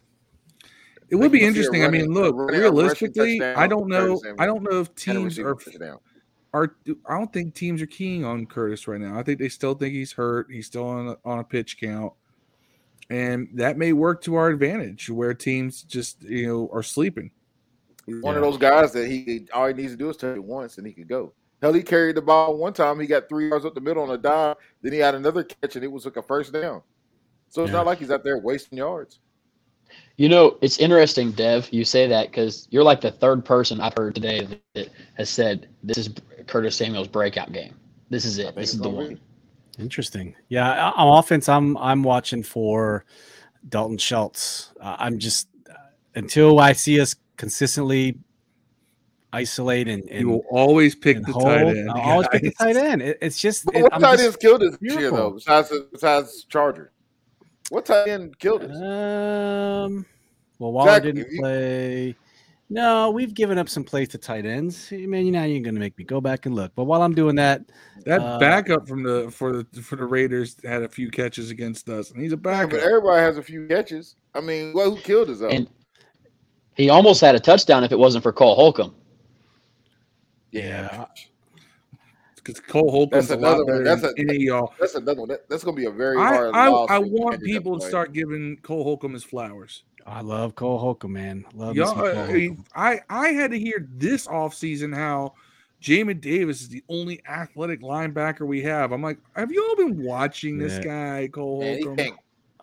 It would be you'll see a interesting. I mean, look, running- a rushing realistically, I don't know. I don't know if teams are touchdown. are. I don't think teams are keying on Curtis right now. I think they still think he's hurt. He's still on a, on a pitch count, and that may work to our advantage, where teams just you know are sleeping. He's one of those guys that he all he needs to do is touch it once and he could go. Hell, he carried the ball one time. He got three yards up the middle on a dive. Then he had another catch and it was like a first down. So it's Yeah. not like he's out there wasting yards. You know, it's interesting, Dev, you say that because you're like the third person I've heard today that, that has said this is Curtis Samuel's breakout game. This is it. This is the one. Interesting. Yeah, I- on offense, I'm I'm watching for Dalton Schultz. Uh, I'm just uh, until I see us consistently isolate and, and you will always pick the hold, tight end. I'll always pick the tight end. It, it's just it, what I'm tight just- ends killed this year fearful. though? Besides besides Charger, what tight end killed us? Um, well, Waller Zach, didn't you- play. No, we've given up some plays to tight ends. Man, you know you're going to make me go back and look. But while I'm doing that, That Uh, backup from the for the for the Raiders had a few catches against us, and he's a Yeah, backup. but everybody has a few catches. I mean, well, who killed us though? And he almost had a touchdown if it wasn't for Cole Holcomb. yeah, because Cole Holcomb's That's a lot another better one. That's than a- any of y'all. that's another one. That, that's gonna be a very I hard I, loss. I if want can't do that people to start giving Cole Holcomb his flowers. I love Cole Holcomb, man. Love me Y'all, Cole uh, Holcomb. I I had to hear this offseason how Jamin Davis is the only athletic linebacker we have. I'm like, have you all been watching this Yeah. guy, Cole Holcomb? can't-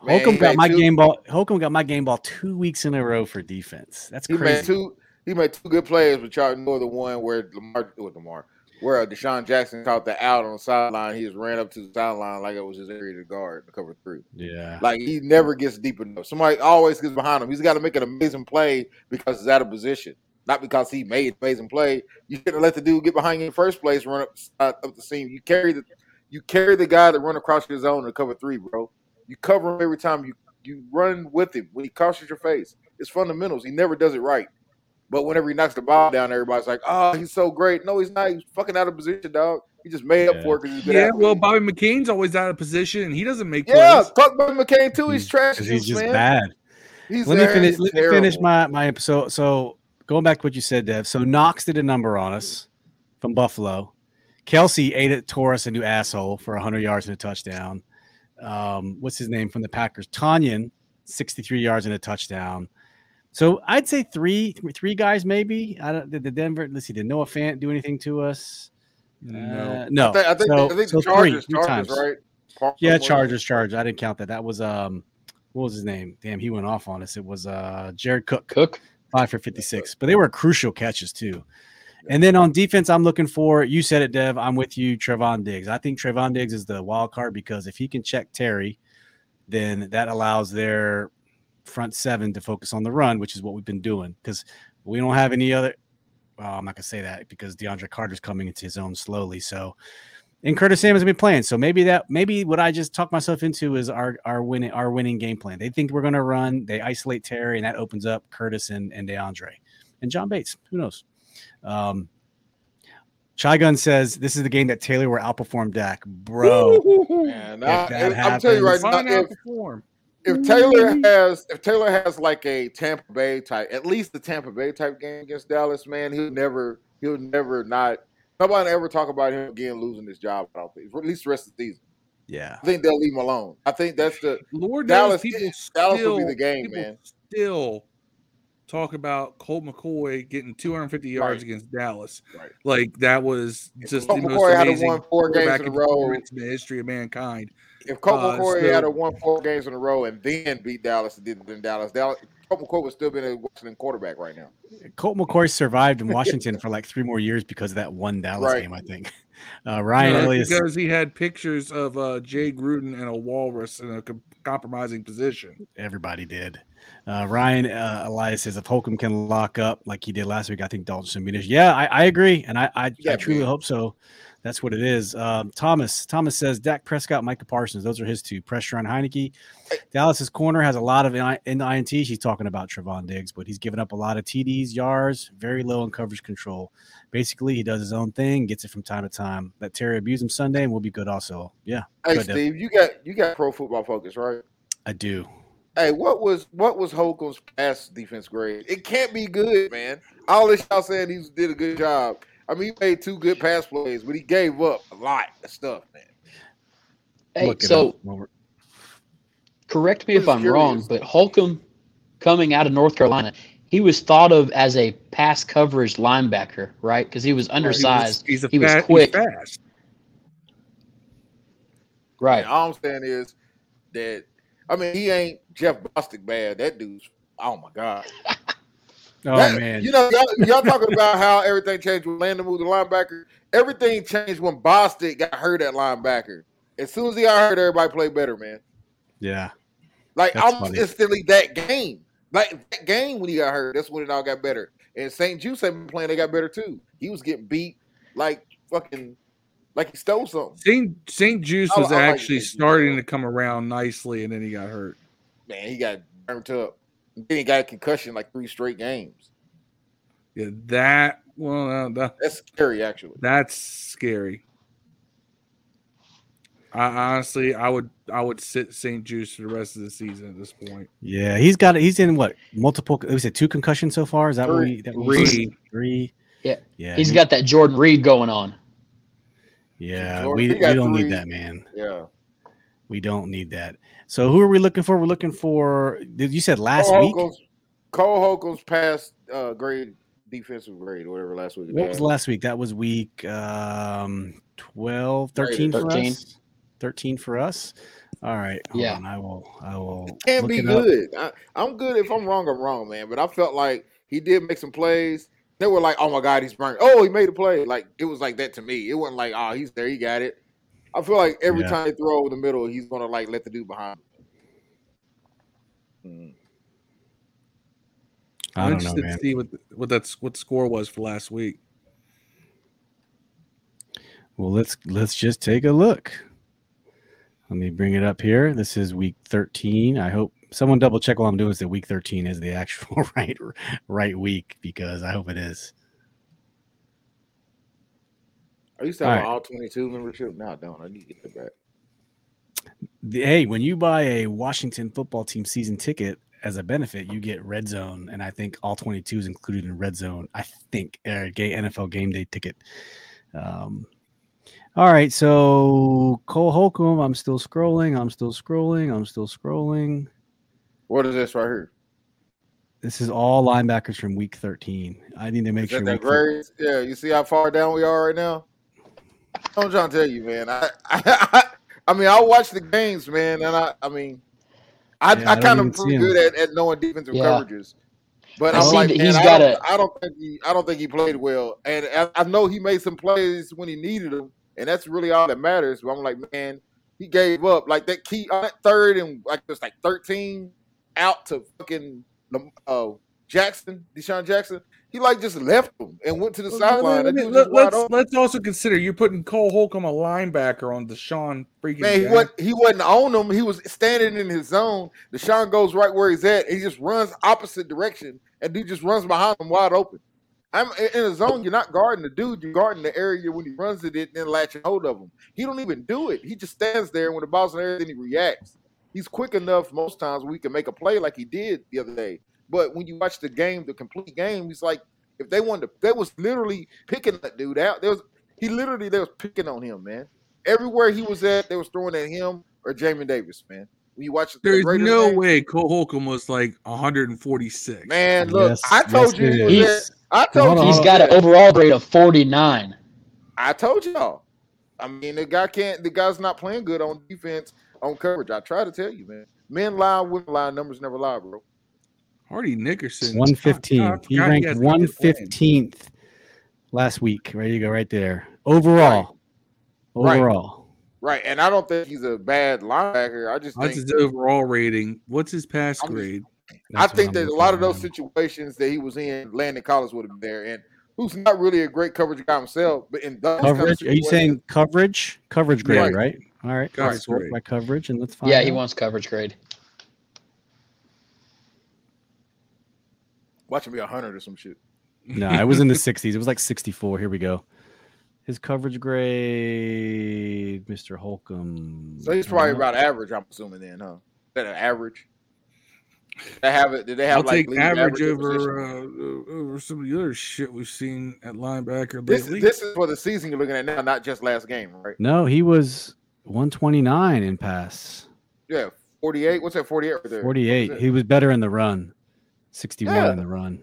man, Holcomb got my two- game ball. Holcomb got my game ball two weeks in a row for defense. That's He made two. He made two good plays, but y'all know the one where Lamar with Lamar, where DeSean Jackson caught the out on the sideline. He just ran up to the sideline like it was his area to guard to cover three. Yeah, Like he never gets deep enough. Somebody always gets behind him. He's got to make an amazing play because he's out of position, not because he made an amazing play. You shouldn't let the dude get behind you in the first place. Run up uh, up the seam. You carry the you carry the guy that run across your zone to cover three, bro. You cover him every time. You you run with him when he crosses your face. It's fundamentals. He never does it right. But whenever he knocks the ball down, everybody's like, "Oh, he's so great." No, he's not. He's fucking out of position, dog. He just made up for it because he's good. Yeah, athlete. well, Bobby McCain's always out of position, and he doesn't make yeah, plays. fuck Bobby McCain too. He's trash. he's juice, just man. bad. He's let me finish. He's Let me finish terrible. my my so so going back to what you said, Dev. So Knox did a number on us from Buffalo. Kelce ate it, tore us a new asshole for 100 yards and a touchdown. Um, what's his name from the Packers? Tonyan, 63 yards and a touchdown. So I'd say three, three guys maybe. I don't. Did the Denver? Let's see. Did Noah Fant do anything to us? No. Uh, no. I think, I think, so, I think so Chargers, three, three Chargers, times. right? Par- Yeah, somewhere. Chargers, Chargers. I didn't count that. That was um, what was his name? Damn, he went off on us. It was uh, Jared Cook, Cook. five for fifty-six. But they were crucial catches too. And then on defense, I'm looking for. You said it, Dev. I'm with you, Trevon Diggs. I think Trevon Diggs is the wild card because if he can check Terry, then that allows their front seven to focus on the run, which is what we've been doing. Because we don't have any other. Well, I'm not gonna say that because DeAndre Carter's coming into his own slowly. So, and Curtis Samuel's been playing. So maybe that maybe what I just talked myself into is our our winning our winning game plan. They think we're gonna run. They isolate Terry, and that opens up Curtis and and DeAndre and John Bates. Who knows? Um, Chai Gun says this is the game that Taylor will outperform Dak, bro. Man, If I, that I'm telling you right now, Fine if, outperform. If mm-hmm. Taylor has if Taylor has like a Tampa Bay type, at least the Tampa Bay type game against Dallas, man, he'll never he'll never not nobody ever talk about him again losing his job. I don't think for at least the rest of the season. Yeah, I think they'll leave him alone. I think that's the Lord Dallas- knows people Dallas still, will be the game, man. Still talk about Colt McCoy getting 250 yards Right. against Dallas. Right. Like that was just Colt the most McCoy had amazing won four games in a row. in the history of mankind. if Colt Uh, McCoy so- had a won four games in a row and then beat Dallas and didn't win Dallas, Dallas Colt McCoy would still be a Washington quarterback right now. Colt McCoy survived in Washington for like three more years because of that one Dallas Right. game. I think. Uh, Ryan Uh, Elliott. because he had pictures of uh, Jay Gruden and a walrus in a compromising position. Everybody did. Uh, Ryan uh, Elias says if Holcomb can lock up like he did last week, I think Dalton should be. Yeah, I, I agree, and I I, Yeah, I truly man. hope so. That's what it is. Um, Thomas Thomas says Dak Prescott, Micah Parsons. Those are his two. Pressure on Heinicke. Dallas's corner has a lot of in, in the INT. She's talking about Trevon Diggs, but he's given up a lot of TDs, yards, very low in coverage control. Basically, he does his own thing, gets it from time to time. Let Terry abuse him Sunday, and we'll be good. Also, yeah, Hey. Steve, you got you got pro football focus, right? I do. Hey, what was what was Holcomb's pass defense grade? It can't be good, man. All this y'all saying he did a good job. I mean, he made two good pass plays, but he gave up a lot of stuff, man. Hey, Look so up. Well, we're- correct me if I'm wrong, but Holcomb coming out of North Carolina, he was thought of as a pass coverage linebacker, right? Because he was undersized. He's, a he was fat, he's quick. fast. Right. And all I'm saying is that I mean he ain't Jeff Bostic bad. That dude's oh my god. oh That- man, you know y'all, y'all talking about how everything changed when Landon moved to linebacker. Everything changed when Bostic got hurt at linebacker. As soon as he got hurt, everybody played better, man. yeah. Like That's almost funny. instantly that game. Like that game when he got hurt, that's when it all got better. And St-Juste had been playing, they got better too. He was getting beat like fucking like he stole something. St. St-Juste was I like actually St-Juste, starting to come around nicely, and then he got hurt. Man, he got burnt up. Then he got a concussion like three straight games. Yeah, that well, uh, that, That's scary, actually. that's scary. I honestly, I would, I would sit St. Juice for the rest of the season at this point. Yeah, he's got he's in what multiple was it two concussions so far? Is that what Three. we that we Three. three? Yeah. Yeah. He's got that Jordan Reed going on. Yeah, Jordan, we, we don't three. need that, man. Yeah. We don't need that. So who are we looking for? We're looking for did you said last Cole week? Holcomb's, Cole Holcomb's past uh, grade, defensive grade, whatever last week. What was last week? That was week um 12, 13 for 13. us. 13 for us. All right. Hold Yeah. on. I will I will It can't look be it good. I, I'm good. If I'm wrong, I'm wrong, man. But I felt like he did make some plays. They were like, "Oh my god, he's burnt." Oh, he made a play. Like it was like that to me. It wasn't like, "Oh, he's there, he got it." I feel like every Yeah. time they throw over the middle, he's gonna like let the dude behind. him. Mm. I I'm don't know, interested man. to see what what that's what score was for last week. Well, let's let's just take a look. Let me bring it up here. This is week 13. I hope Someone double check while I'm doing this that week 13 is the actual right right week because I hope it is. I used to have All an all twenty two membership. Now I don't. I need to get that back. The- hey, when you buy a Washington football team season ticket as a benefit, you get Red Zone, and I think all 22 is included in Red Zone. I think uh, gay NFL game day ticket. Um, all right, so Cole Holcomb, I'm still scrolling. I'm still scrolling. I'm still scrolling. What is this right here? This is all linebackers from week 13. I need to make Is sure. that that week 13 very? Yeah, you see how far down we are right now. I'm trying to tell you, man. I, I, I mean, I watch the games, man, and I, I mean, I, Yeah, I I kind of see pretty 'em. good at, at knowing defensive Yeah. coverages. But I I'm like, that man, he's I, gotta- don't, I don't think he, I don't think he played well, and I, I know he made some plays when he needed them, and that's really all that matters. But I'm like, man, he gave up like that key on that third and like just like 13 out to fucking uh, Jackson, DeSean Jackson. He like just left him and went to the sideline. Dude was just wide Let's open. let's also consider you're putting Cole Holcomb a linebacker on DeSean freaking. Man, he wasn't, he wasn't on him. He was standing in his zone. DeSean goes right where he's at. He just runs opposite direction, and dude just runs behind him wide open. I'm in a zone. You're not guarding the dude. You're guarding the area when he runs it, and then latching hold of him. He don't even do it. He just stands there, and when the ball's in the air, then he reacts. He's quick enough most times we can make a play like he did the other day. But when you watch the game, the complete game, he's like, if they wanted to, they was literally picking that dude out. There was he literally they was picking on him, man. Everywhere he was at, they was throwing at him or Jamin Davis, man. When you watch the There's Raiders no game, way Cole Holcomb was like 146. man. Look, Yes, I told yes, you it he was at. I told you He's hold got an overall grade of 49. I told y'all. I mean, the guy can't. The guy's not playing good on defense on coverage. I try to tell you, man. Men lie, women lie. Numbers never lie, bro. Hardy Nickerson. 115. God, God, he ranked has got his name. 115th last week. There you go, right there. Overall. Right. Overall. Right, and I don't think he's a bad linebacker. I just What's think his overall rating? What's his pass I'm just- grade? I think that a lot of those now. situations that he was in, Landon Collins would have been there, and who's not really a great coverage guy himself, but in those kind of coverage. Are you saying coverage? Coverage grade, Right. right? All right. Coverage Let's sort grade. by coverage and let's find Yeah, he wants coverage grade. Watch him be a hundred or some shit. No, it was in the 60s. It was like 64. Here we go. His coverage grade, Mr. Holcomb. So he's probably about average. I'm assuming then, huh? Is that an average? They have it. Did they have I'll like take league average over uh, over some of the other shit we've seen at linebacker This, lately. this is for the season you're looking at now, not just last game, right? No, he was 129 in pass. Yeah, 48. What's that? 48 right there. 48. He was better in the run. 61 Yeah. in the run.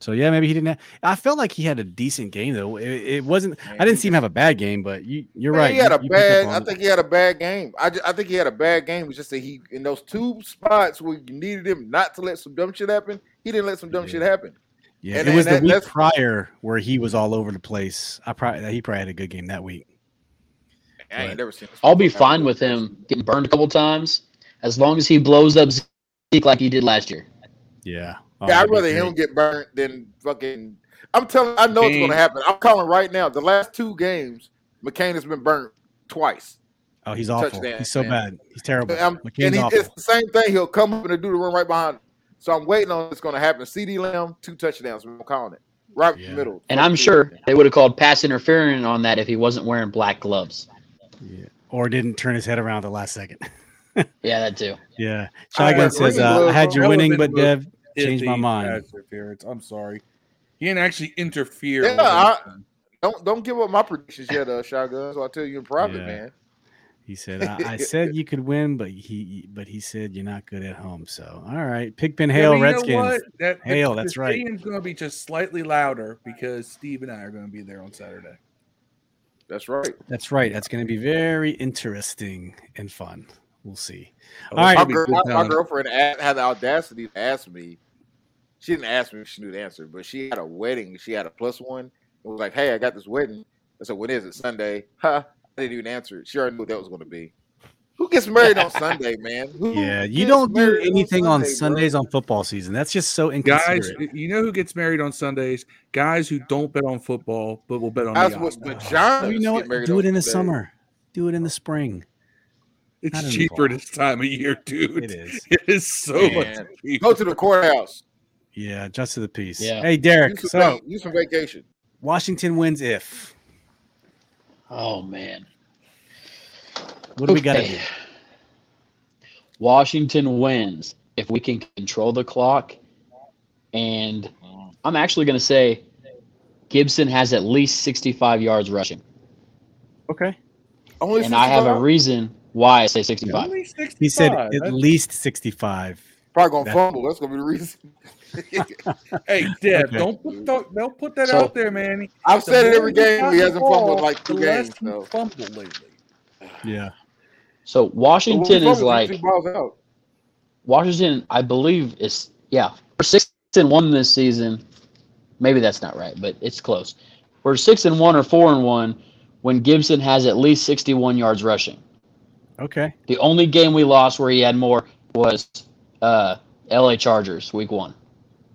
So yeah, maybe he didn't. Have, I felt like he had a decent game though. It, it wasn't. Man, I didn't see him have a bad game, but you, you're Man, right. He had you- a you bad. I it. think he had a bad game. I, ju- I think he had a bad game. It's just that he in those two spots where you needed him not to let some dumb shit happen. He didn't let some dumb Yeah. shit happen. Yeah, and- it was and the that- week prior where he was all over the place. I probably he probably had a good game that week. I ain't But- never seen. this I'll be fine with him getting burned a couple times as long as he blows up Zeke like he did last year. Yeah. Oh, Yeah, I'd rather him get burnt than fucking. I'm telling. I know it's going to happen. I'm calling right now. The last two games, McCain has been burnt twice. Oh, he's awful. touchdown, He's so man. bad. He's terrible. I'm- McCain's and he, awful. it's the same thing. He'll come up and do the run right behind. him. So I'm waiting on it's going to happen. CeeDee Lamb, two touchdowns. I'm calling it right in Yeah. the middle. And I'm sure they would have called pass interference on that if he wasn't wearing black gloves. Yeah. Or didn't turn his head around the last second. Yeah, that too. yeah. Shotgun had says, uh, I had you winning, but Dev changed my mind. interference. I'm sorry. He didn't actually interfere. Yeah, I- Don't don't give up my predictions yet, uh, shotgun. So I'll tell you in private, Yeah. man. He said, I, I said you could win, but he but he said you're not good at home. So all right. Pigpen Yeah, Hail but Redskins. what? That, the- Hail, the that's right. stadium's going to be just slightly louder because Steve and I are going to be there on Saturday. That's right. That's right. That's gonna be very interesting and fun. We'll see. Oh, All right. My, girl, my, my girlfriend had the audacity to ask me. She didn't ask me if she knew the answer, but she had a wedding. She had a plus one. It was like, "Hey, I got this wedding." I said, "When is it? Sunday?" Ha! I didn't even answer it. She already knew what that was going to be. Who gets married on Sunday, man? Who Yeah, you don't do anything on Sunday, bro? Sundays on football season. That's just so Guys, you know who gets married on Sundays? Guys who don't bet on football but will bet on That's the what Oscars. vaginas Oh, you know get what? married Do it in the Sunday. summer. Do it in the spring. It's Not cheaper fall. this time of year, dude. It is. It is so much cheaper. Go to the courthouse. Yeah, just to the piece. Yeah. Hey, Derek. Use So va- use some vacation. Washington wins if. Oh man. What do we got to do? Washington wins if we can control the clock. And I'm actually going to say Gibson has at least 65 yards rushing. Okay. Only And I have a reason why I say 65. Only 65. He said That's- at least 65. probably gonna That- fumble. That's gonna be the reason. Hey, Deb, Okay. don't put don't, don't put that So- out there, man. I've The said it every game. He the hasn't ball, fumbled like two the less games. he So fumbled lately. Yeah. So Washington is like out. Washington, I believe is yeah, we're six and one this season. Maybe that's not right, but it's close. We're six and one or four and one when Gibson has at least sixty-one yards rushing. Okay. The only game we lost where he had more was uh, L.A. Chargers, Week One.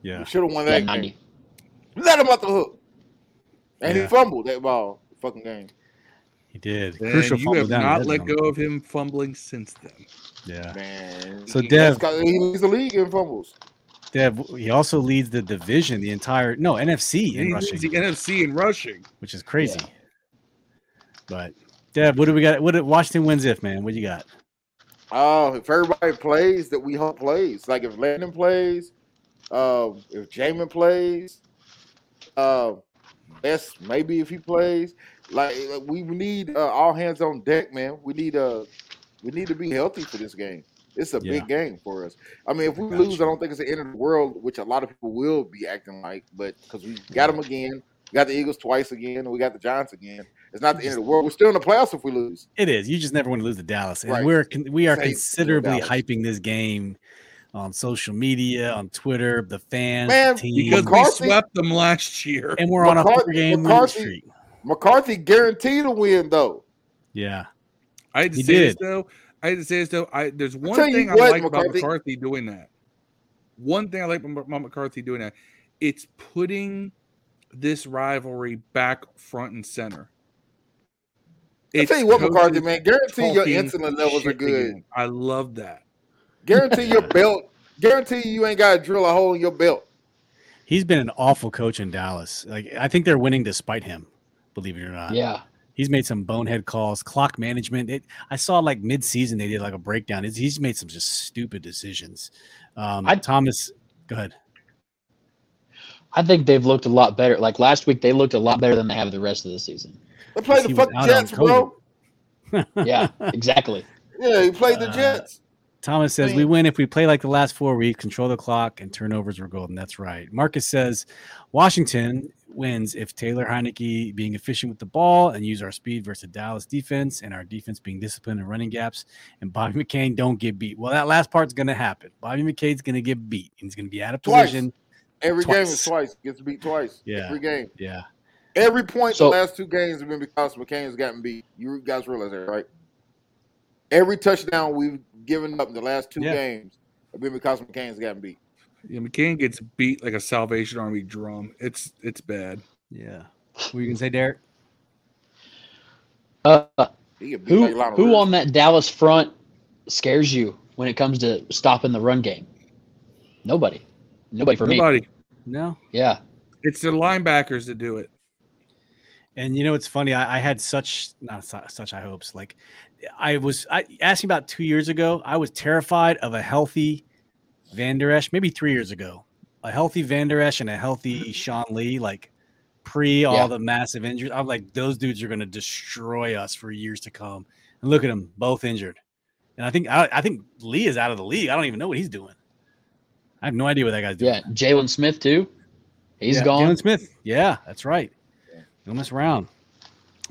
Yeah. We should have won that had game. ninety. Let him off the hook. And Yeah. he fumbled that ball. Fucking game. He did. And Crucial you have not let go of him fumbling since then. Yeah. Man. So, he, Dev- he leads the league in fumbles. Dev, he also leads the division, the entire no NFC in He rushing, leads the NFC in rushing. which is crazy. But Deb, what do we got? What did Washington wins if man? What you got? Oh, if everybody plays that we hope plays, like if Landon plays, um, if Jamin plays, uh, that's maybe if he plays. Like like, we need uh, all hands on deck, man. We need uh, we need to be healthy for this game. It's a Yeah. big game for us. I mean, if we Gotcha. lose, I don't think it's the end of the world, which a lot of people will be acting like. But because we got them again, we got the Eagles twice again, and we got the Giants again. It's not the end of the world. We're still in the playoffs if we lose. It is. You just never want to lose to Dallas, and Right. we're we are Same considerably hyping this game on social media, on Twitter, the fans, Man, the team, Because McCarthy- we swept them last year. and we're on a McCarthy- four game winning McCarthy- streak. McCarthy guaranteed a win, though. Yeah. I had to He say this though. I had to say this though. I there's one tell you thing I what, like about McCarthy- McCarthy doing that. One thing I like about about McCarthy doing that. It's putting this rivalry back front and center. I tell you what, McCarthy, man, guarantee your talking insulin levels are good. again. I love that. Guarantee your belt. Guarantee you ain't got to drill a hole in your belt. He's been an awful coach in Dallas. Like I think they're winning despite him, believe it or not. Yeah. He's made some bonehead calls, clock management. It, I saw like mid-season they did like a breakdown. It's, he's made some just stupid decisions. Um, I- Thomas, go ahead. I think they've looked a lot better. Like last week, they looked a lot better than they have the rest of the season. They played the was fucking Jets, bro. Yeah, exactly. Yeah, he played the Uh, Jets. Thomas says we win if we play like the last four weeks, control the clock, and turnovers were golden. That's right. Marcus says Washington wins if Taylor Heinicke being efficient with the ball and use our speed versus Dallas defense, and our defense being disciplined and running gaps, and Bobby McCain don't get beat. Well, that last part's going to happen. Bobby McCain's going to get beat. He's going to be out of Twice. position. Every game is twice. twice. Gets beat twice. Yeah. Every game. Yeah. Every point So- the last two games have been because McCain's gotten beat. You guys realize that, right? Every touchdown we've given up in the last two Yeah. games have been because McCain's gotten beat. Yeah, McCain gets beat like a Salvation Army drum. It's it's bad. Yeah. What were you going to say, Derek? Uh, He get beat who like who Rivers. on that Dallas front scares you when it comes to stopping the run game? Nobody. Nobody for me. Nobody. No. Yeah. It's the linebackers that do it. And you know, it's funny. I, I had such not su- such high hopes. Like, I was I asking about two years ago. I was terrified of a healthy Van Der Esch. Maybe three years ago, a healthy Van Der Esch and a healthy Sean Lee. Like pre all the massive injuries. I'm like, those dudes are going to destroy us for years to come. And look at them, both injured. And I think I, I think Lee is out of the league. I don't even know what he's doing. I have no idea what that guy's doing. Yeah. Jaylon Smith too. He's Yeah, gone. Jaylon Smith. Yeah, that's right. Don't mess around.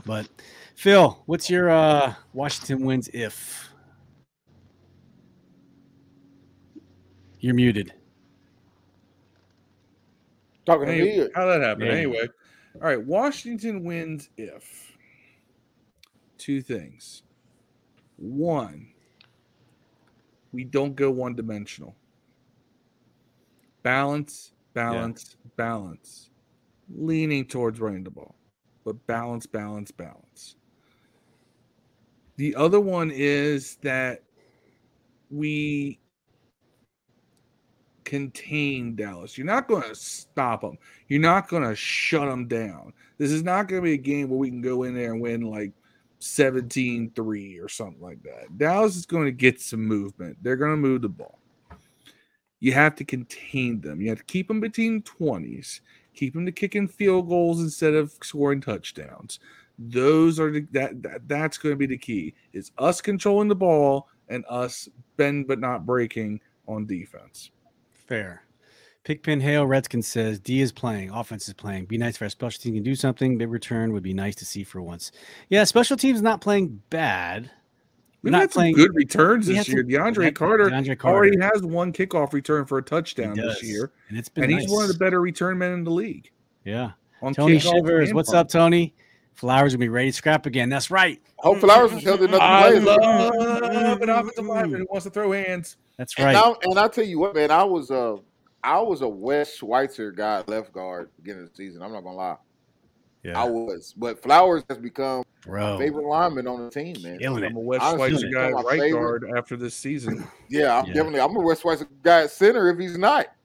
But Phil, what's your uh Washington wins if? You're muted. Talking to Anyway, me. how that happened? Yeah. Anyway, all right. Washington wins if two things. One, we don't go one dimensional. Balance, balance, balance. Leaning towards running the ball, but balance, balance, balance. The other one is that we contain Dallas. You're not going to stop them. You're not going to shut them down. This is not going to be a game where we can go in there and win like 17 3 or something like that. Dallas is going to get some movement. They're going to move the ball. You have to contain them. You have to keep them between 20s, keep them to kicking field goals instead of scoring touchdowns. Those are the, that, that that's going to be the key. Is us controlling the ball and us bend but not breaking on defense. Fair. Pickpin Hale Redskins says D is playing, offense is playing. Be nice if our special team can do something. Big return would be nice to see for once. Yeah, special teams not playing bad. We've not had some playing- good returns this year. some- DeAndre Carter, DeAndre Carter. already has one kickoff return for a touchdown this year, and it's been and he's one of the better return men in the league. Yeah. On Tony Shivers, what's up, Tony? Flowers will be ready to scrap again. That's right. Hope Flowers is healthy enough to I play. love an offensive lineman who wants to throw hands. That's And, right. I, and I tell you what, man, I was a, I was a Wes Schweitzer guy left guard beginning of the season. I'm not gonna lie, Yeah. I was. But Flowers has become my favorite lineman on the team, man. Killing. I'm a Wes Schweitzer guy my at right favorite. guard after this season. Yeah, I'm Yeah. definitely. I'm a Wes Schweitzer guy at center if he's not.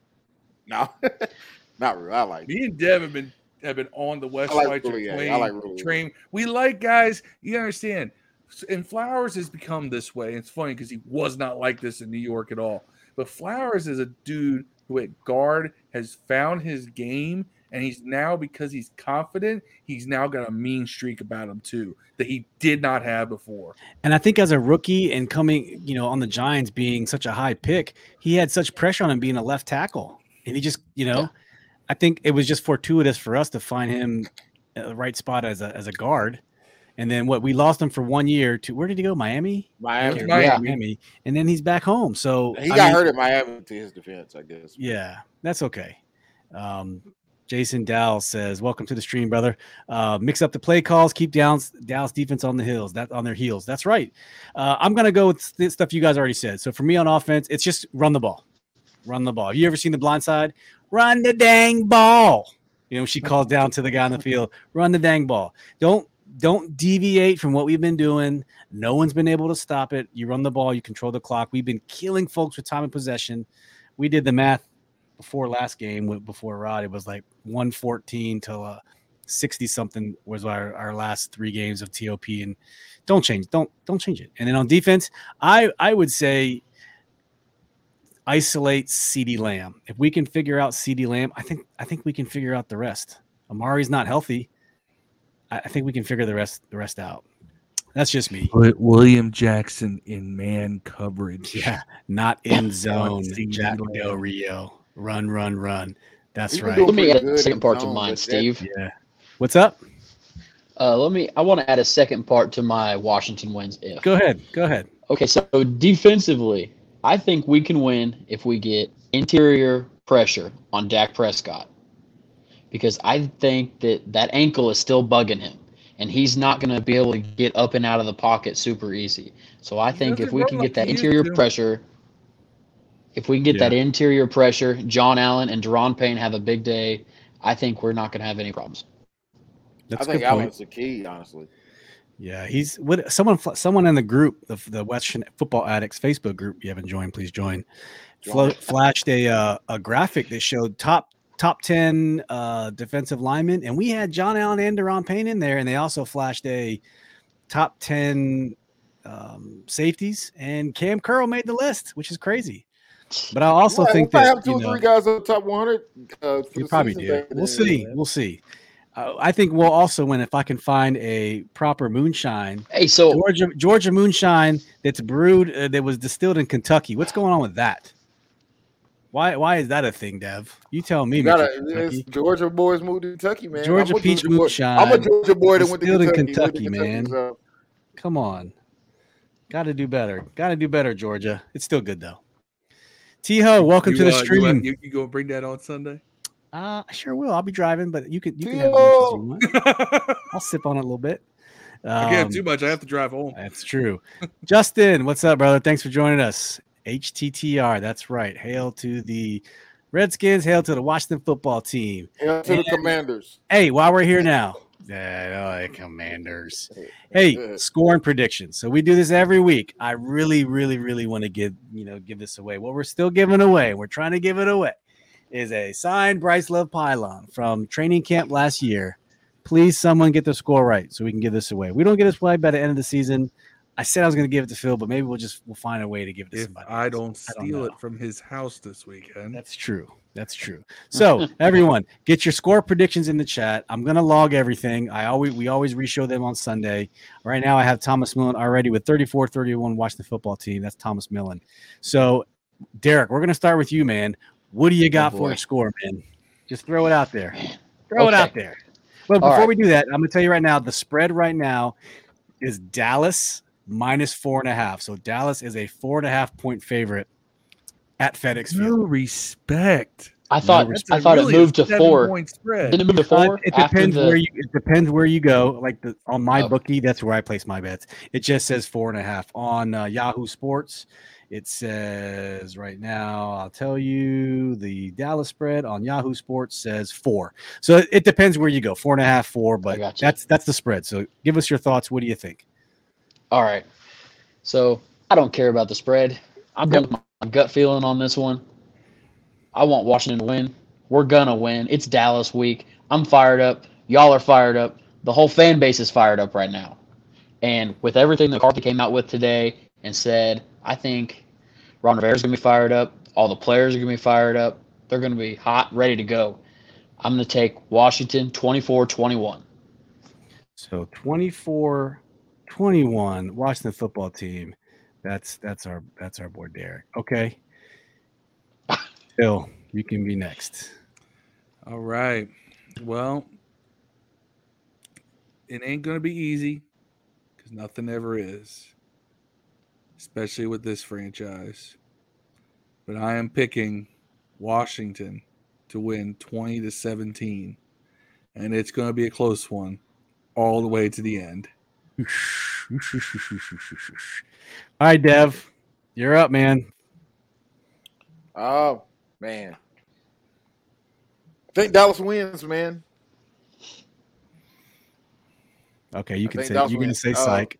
No, not real. I like. Me and Dev have been have been on the West I like Schweitzer Willie, yeah, train. I like Willie. train. We like guys. You understand? And Flowers has become this way. It's funny because he was not like this in New York at all. But Flowers is a dude who at guard has found his game, and he's now because he's confident, he's now got a mean streak about him too that he did not have before. And I think as a rookie and coming, you know, on the Giants being such a high pick, he had such pressure on him being a left tackle. And he just, you know, Yeah. I think it was just fortuitous for us to find him at the right spot as a as a guard. And then what we lost him for one year to where did he go? Miami? Miami. Yeah. Miami. Miami. And then he's back home. So He I got mean, hurt at Miami to his defense, I guess. Yeah, that's okay. Um, Jason Dow says, "Welcome to the stream, brother. Uh, mix up the play calls, keep Dallas Dallas defense on the hills, that on their heels. That's right. Uh, I'm gonna go with st- stuff you guys already said. So for me on offense, it's just run the ball, run the ball. Have you ever seen the blind side? Run the dang ball. You know, she calls down to the guy on the field, run the dang ball. Don't don't deviate from what we've been doing. No one's been able to stop it. You run the ball, you control the clock. We've been killing folks with time and possession. We did the math before last game before Rod. It was like 114 till uh 60 something was our, our last three games of TOP. And don't change, don't don't change it. And then on defense, I I would say isolate CeeDee Lamb. If we can figure out CeeDee Lamb, I think I think we can figure out the rest. Amari's not healthy. I, I think we can figure the rest the rest out. That's just me. Put William Jackson in man coverage. Yeah, not in zone. CD Jack Del Rio. Run, run, run. That's He's right. Let me add a second part to mine, but that- Steve. Yeah. What's up? Uh, let me. I want to add a second part to my Washington wins. If Go ahead. Go ahead. okay, so defensively, I think we can win if we get interior pressure on Dak Prescott, because I think that that ankle is still bugging him, and he's not going to be able to get up and out of the pocket super easy. So I think if we can get that interior to. pressure, if we can get that interior pressure, Jon Allen and Daron Payne have a big day. I think we're not going to have any problems. That's I a good think point. Allen's the key, honestly. Yeah, he's what someone someone in the group, the the Western Football Addicts Facebook group. You haven't joined, please join. Flo- flashed a uh, a graphic that showed top top ten uh, defensive linemen, and we had Jon Allen and Daron Payne in there, and they also flashed a top ten um, safeties, and Kam Curl made the list, which is crazy. But I also Yeah, think that have two or three guys on top 100. Uh, probably do. We'll see. We'll see. Uh, I think we'll also win if I can find a proper moonshine Hey, so Georgia Georgia moonshine that's brewed uh, that was distilled in Kentucky. What's going on with that? Why why is that a thing, Dev? You tell me. You Mr. gotta, it's Georgia boys moved to Kentucky, man. Georgia I'm peach Georgia boy. moonshine I'm a Georgia boy that went to distilled in Kentucky. went to Kentucky, man. so- Come on, got to do better. Got to do better, Georgia. It's still good though. T Ho, welcome to the uh, You, stream. uh, you, you go bring that on Sunday? Uh, I sure will. I'll be driving, but you can you can have as much you want. I I'll sip on it a little bit. can't have Um, too much. I have to drive home. That's true. Justin, what's up, brother? Thanks for joining us. HTTR, that's right. Hail to the Redskins. Hail to the Washington football team. Yeah, to the Commanders. Hey, while we're here now, Yeah, oh, Commanders. Hey, score and predictions. So we do this every week. I really, really, really want to give you know give this away. What we're still giving away, we're trying to give it away, is a signed Bryce Love pylon from training camp last year. Please, someone get the score right so we can give this away. We don't get this away by the end of the season. I said I was going to give it to Phil, but maybe we'll just we'll find a way to give it to If somebody. I don't I don't steal it from his house this weekend, That's true. That's true. So everyone, get your score predictions in the chat. I'm gonna log everything. I always we always reshow them on Sunday. Right now I have Thomas Millen already with 34-31 Washington football team. That's Thomas Millen. So Derek, we're gonna start with you, man. What do you got for a score, man? Just throw it out there. Throw it out there. But before right. we do that, I'm gonna tell you right now, the spread right now is Dallas minus four and a half. So Dallas is a four and a half point favorite at FedEx no Field. respect. I thought That's I thought really it a moved to four. seven-point spread. Didn't it move to Uh, four? it after depends the- where you. It depends where you go. Like the on my Oh. bookie, that's where I place my bets. It just says four and a half on uh, Yahoo Sports. It says right now. I'll tell you the Dallas spread on Yahoo Sports says four. So it, depends where you go. Four and a half, four. But that's that's the spread. So give us your thoughts. What do you think? All right. So I don't care about the spread. I'm going with my gut feeling on this one. I want Washington to win. We're gonna win. It's Dallas week. I'm fired up. Y'all are fired up. The whole fan base is fired up right now. And with everything that Carpy came out with today and said, I think Ron Rivera's gonna be fired up. All the players are gonna be fired up. They're gonna be hot, ready to go. I'm gonna take Washington 24-21. So 24 21 Washington football team. That's that's our that's our boy Derek. Okay. Phil, you can be next. All right. Well, it ain't going to be easy because nothing ever is, especially with this franchise. But I am picking Washington to win 20 to 17. And it's going to be a close one all the way to the end. All right, Dev, you're up, man. Oh man, I think Dallas wins, man. Okay, you I can say Dallas you're gonna wins. say Uh, psych.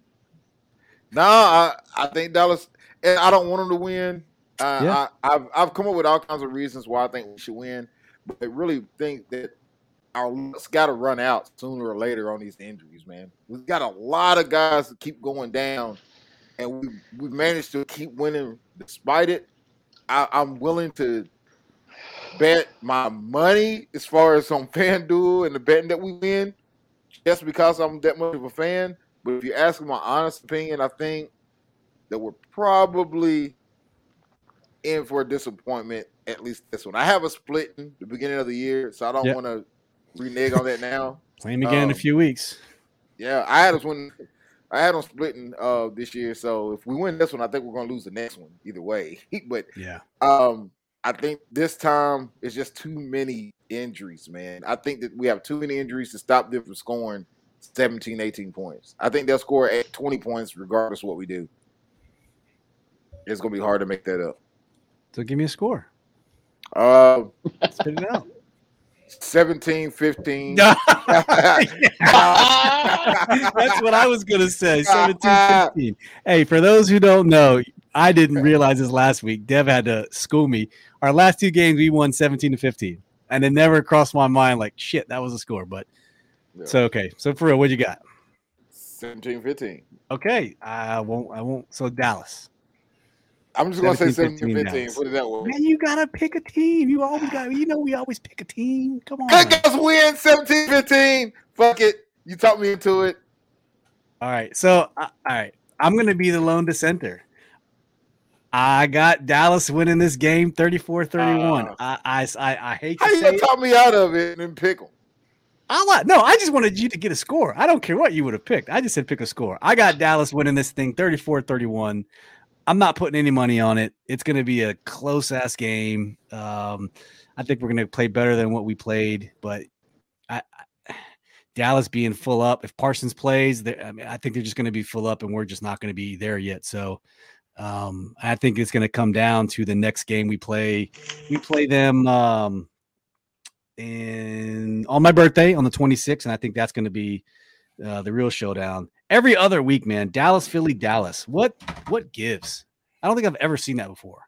No, I, I think Dallas, and I don't want them to win. Uh, Yeah. I, I've I've come up with all kinds of reasons why I think we should win, but I really think that our luck's got to run out sooner or later on these injuries, man. We've got a lot of guys that keep going down, and we we've managed to keep winning despite it. I, I'm willing to bet my money as far as on FanDuel and the betting that we win, just because I'm that much of a fan. If you ask my honest opinion, I think that we're probably in for a disappointment, at least this one. I have a split in the beginning of the year, so I don't Yep. want to renege on that now. Play him again in a um, few weeks. Yeah, I had us win. I had them splitting uh this year, so if we win this one, I think we're gonna lose the next one either way. but Yeah. um, I think this time it's just too many injuries, man. I think that we have too many injuries to stop them from scoring 17, 18 points. I think they'll score at 20 points regardless of what we do. It's going to be hard to make that up. So give me a score. Uh, Spit it out. 17, 15. That's what I was gonna say. 17, 15. Hey, for those who don't know, I didn't realize this last week. Dev had to school me. Our last two games, we won 17 to 15. And it never crossed my mind like shit, that was a score. But Yeah. so okay. So for real, what you got? 17, 15. Okay. I won't I won't so Dallas. I'm just going to say 17, 17, 15. 15 Put it that way. Man, you gotta pick a team. You always got you know we always pick a team. Come on. Good guys win 17, 15. Fuck it. You talked me into it. All right. So, uh, all right. I'm going to be the lone dissenter. I got Dallas winning this game 34 31. Uh. I, I, I, I hate How to you say it. talk me out of it and then pick them? I li- no, I just wanted you to get a score. I don't care what you would have picked. I just said pick a score. I got Dallas winning this thing 34 31. I'm not putting any money on it. It's going to be a close ass game. Um, I think we're going to play better than what we played, but I, I, Dallas being full up. If Parsons plays, I mean, I think they're just going to be full up, and we're just not going to be there yet. So, um, I think it's going to come down to the next game we play. We play them. Um, and on my birthday on the 26th, and I think that's going to be uh, the real showdown. Every other week, man, Dallas, Philly, Dallas. What what gives? I don't think I've ever seen that before.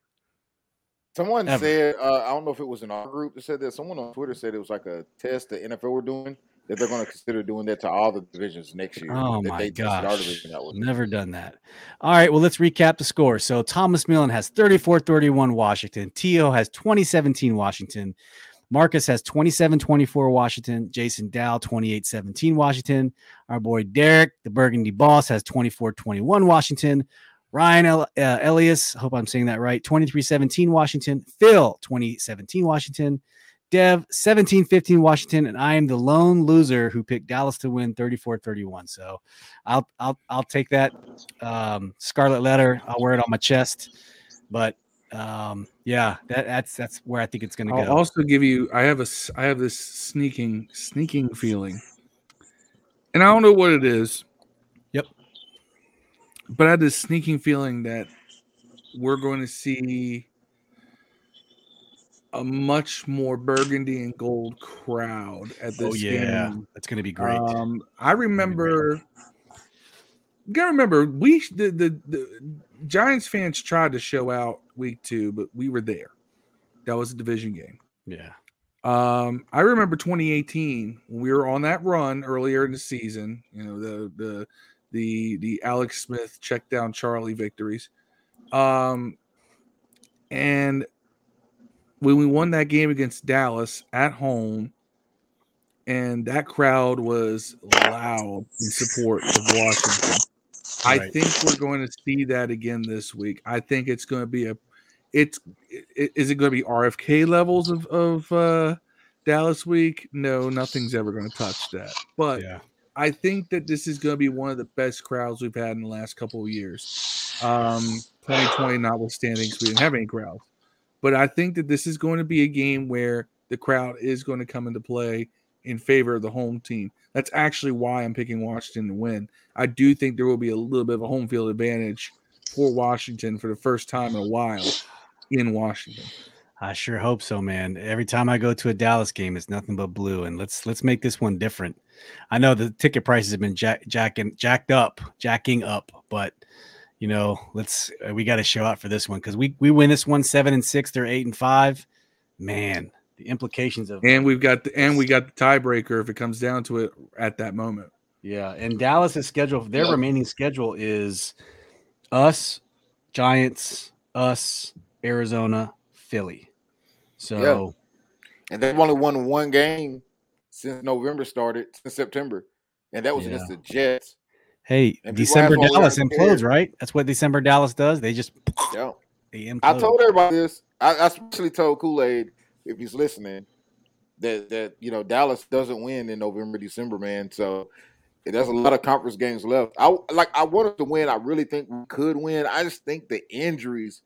Someone Ever. said, uh, I don't know if it was in our group that said that. Someone on Twitter said it was like a test the NFL were doing that they're going to consider doing that to all the divisions next year. Oh that my they tested our gosh. division out with. Never done that. All right, well, let's recap the score. So Thomas Millen has 34 31 Washington. Tio has 2017 Washington. Marcus has 27 24 Washington. Jason Dow 28 17 Washington. Our boy Derek, the Burgundy boss, has 24 21 Washington. Ryan El- uh, Elias, hope I'm saying that right, 23 17 Washington. Phil 2017 Washington. Dev 17 15 Washington. And I am the lone loser who picked Dallas to win 34 31. So I'll I'll I'll take that um, scarlet letter. I'll wear it on my chest. But um, yeah, that, that's that's where I think it's going to I'll go. also give you. I have a. I have this sneaking, sneaking feeling, and I don't know what it is. Yep. But I had this sneaking feeling that we're going to see a much more burgundy and gold crowd at this oh yeah, game. that's going to be great. Um, I remember. You gotta remember, we the, the the Giants fans tried to show out week two, but we were there. That was a division game. yeah, Um, I remember 2018 when we were on that run earlier in the season. You know the the the the Alex Smith check down Charlie victories. Um, and when we won that game against Dallas at home, and that crowd was loud in support of Washington. I Right. think we're going to see that again this week. I think it's going to be a it's i- is it going to be RFK levels of of uh, Dallas week? No, nothing's ever going to touch that. But yeah, I think that this is going to be one of the best crowds we've had in the last couple of years. Um, 2020 notwithstanding, we didn't have any crowds. But I think that this is going to be a game where the crowd is going to come into play in favor of the home team. That's actually why I'm picking Washington to win. I do think there will be a little bit of a home field advantage for Washington for the first time in a while in Washington. I sure hope so, man. Every time I go to a Dallas game, it's nothing but blue, and let's let's make this one different. I know the ticket prices have been jack, jacking jacked up, jacking up, but you know, let's uh, we got to show out for this one because we we win this one seven and six, they're eight and five. Man, the implications of And we've got the, and we got the tiebreaker if it comes down to it at that moment. Yeah, and Dallas's schedule, their Yep. remaining schedule is us, Giants, us, Arizona, Philly. So And they've only won one game since November started, since September. And that was Yeah. against the Jets. hey, And December ask why we Dallas implodes, scared. right? That's what December Dallas does. They just Yeah. they implode. I told everybody this. I, I especially told Kool Aid if he's listening that that you know Dallas doesn't win in November, December, man. So there's a lot of conference games left. I like I wanted to win. I really think we could win. I just think the injuries.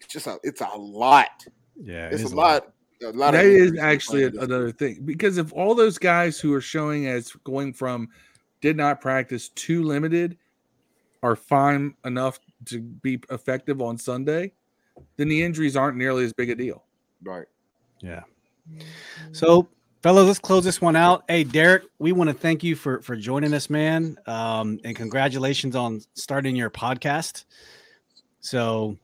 It's just a it's a lot. yeah, It's is a lot. A lot That of is actually another thing because if all those guys who are showing as going from did not practice too limited are fine enough to be effective on Sunday, then the injuries aren't nearly as big a deal. Right. Yeah. So, fellas, let's close this one out. Hey, Derek, we want to thank you for for joining us, man, um, and congratulations on starting your podcast. So,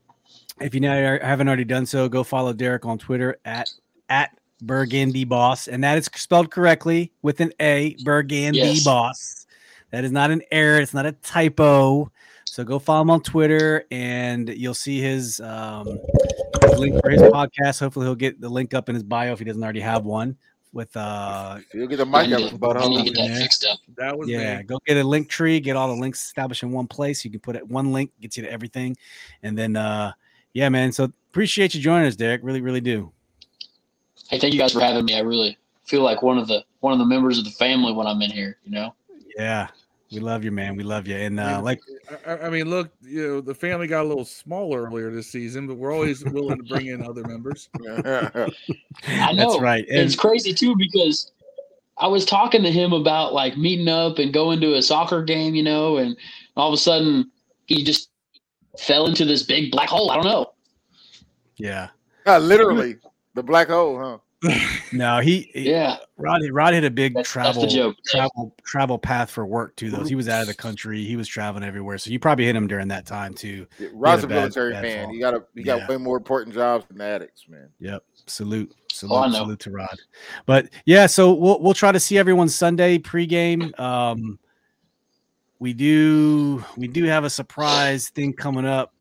if you now haven't already done so, go follow Derek on Twitter at at Burgandy Boss, and that is spelled correctly with an A, Burgandy Yes. Boss. That is not an error. It's not a typo. So go follow him on Twitter, and you'll see his um, his link for his podcast. Hopefully, he'll get the link up in his bio if he doesn't already have one. With uh, You'll get the mic need out to- of his butt. I need to huh? get that Yeah. fixed up. That was yeah, me. go get a link tree, get all the links established in one place. You can put it one link, gets you to everything, and then uh, yeah, man. So appreciate you joining us, Derek. Really, really do. Hey, thank you guys for having me. I really feel like one of the one of the members of the family when I'm in here. You know. Yeah, we love you, man. We love you, and uh, like I, I mean, look, you know, the family got a little smaller earlier this season, but we're always willing to bring in other members. I know. that's right. And it's crazy too because I was talking to him about like meeting up and going to a soccer game, you know, and all of a sudden he just fell into this big black hole. I don't know. yeah, Yeah, literally the black hole, huh? No, he, he- Yeah, Rod Rod hit a big that's, that's travel the joke. travel travel path for work too. Though he was out of the country, he was traveling everywhere. So you probably hit him during that time too. Yeah, Rod's a a bad- military bad man. fall. He got a he got Yeah. way more important jobs than addicts, man. Yep. Salute. Salute. Oh, salute to Rod. But yeah, so we'll we'll try to see everyone Sunday pregame. Um we do we do have a surprise thing coming up.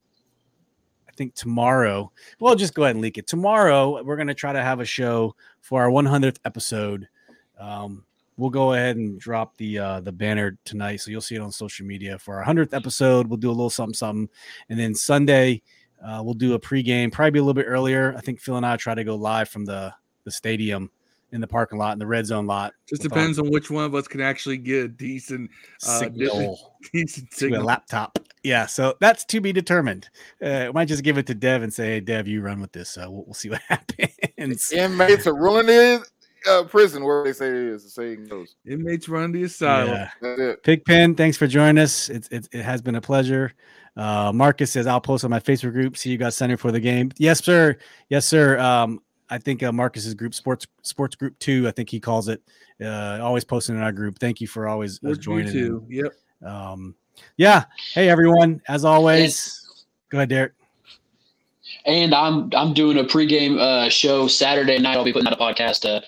Think tomorrow. Well, just go ahead and leak it. Tomorrow we're gonna try to have a show for our 100th episode. Um we'll go ahead and drop the uh the banner tonight so you'll see it on social media for our 100th episode we'll do a little something something and then sunday uh, we'll do a pregame, probably a little bit earlier. I think Phil and I try to go live from the the stadium in the parking lot in the red zone lot. Just with our depends on which one of us can actually get a decent, uh, signal decent to a laptop. Yeah, so that's to be determined. Uh, I might just give it to Dev and say, "Hey, Dev, you run with this." So we'll, we'll see what happens. Inmates are ruling it uh, prison where they say it is. The saying goes. Inmates run the asylum. Yeah. That's it. Pigpen, thanks for joining us. It's, it's it has been a pleasure. Uh, Marcus says I'll post on my Facebook group. See you guys Sunday for the game. Yes, sir. Yes, sir. Um, I think uh, Marcus's group, sports sports group two. I think he calls it. Uh, always posting in our group. Thank you for always uh, Would you joining. too? Yep. Um, yeah. Hey everyone. As always, go ahead, Derek. And I'm I'm doing a pregame uh, show Saturday night. I'll be putting out a podcast uh,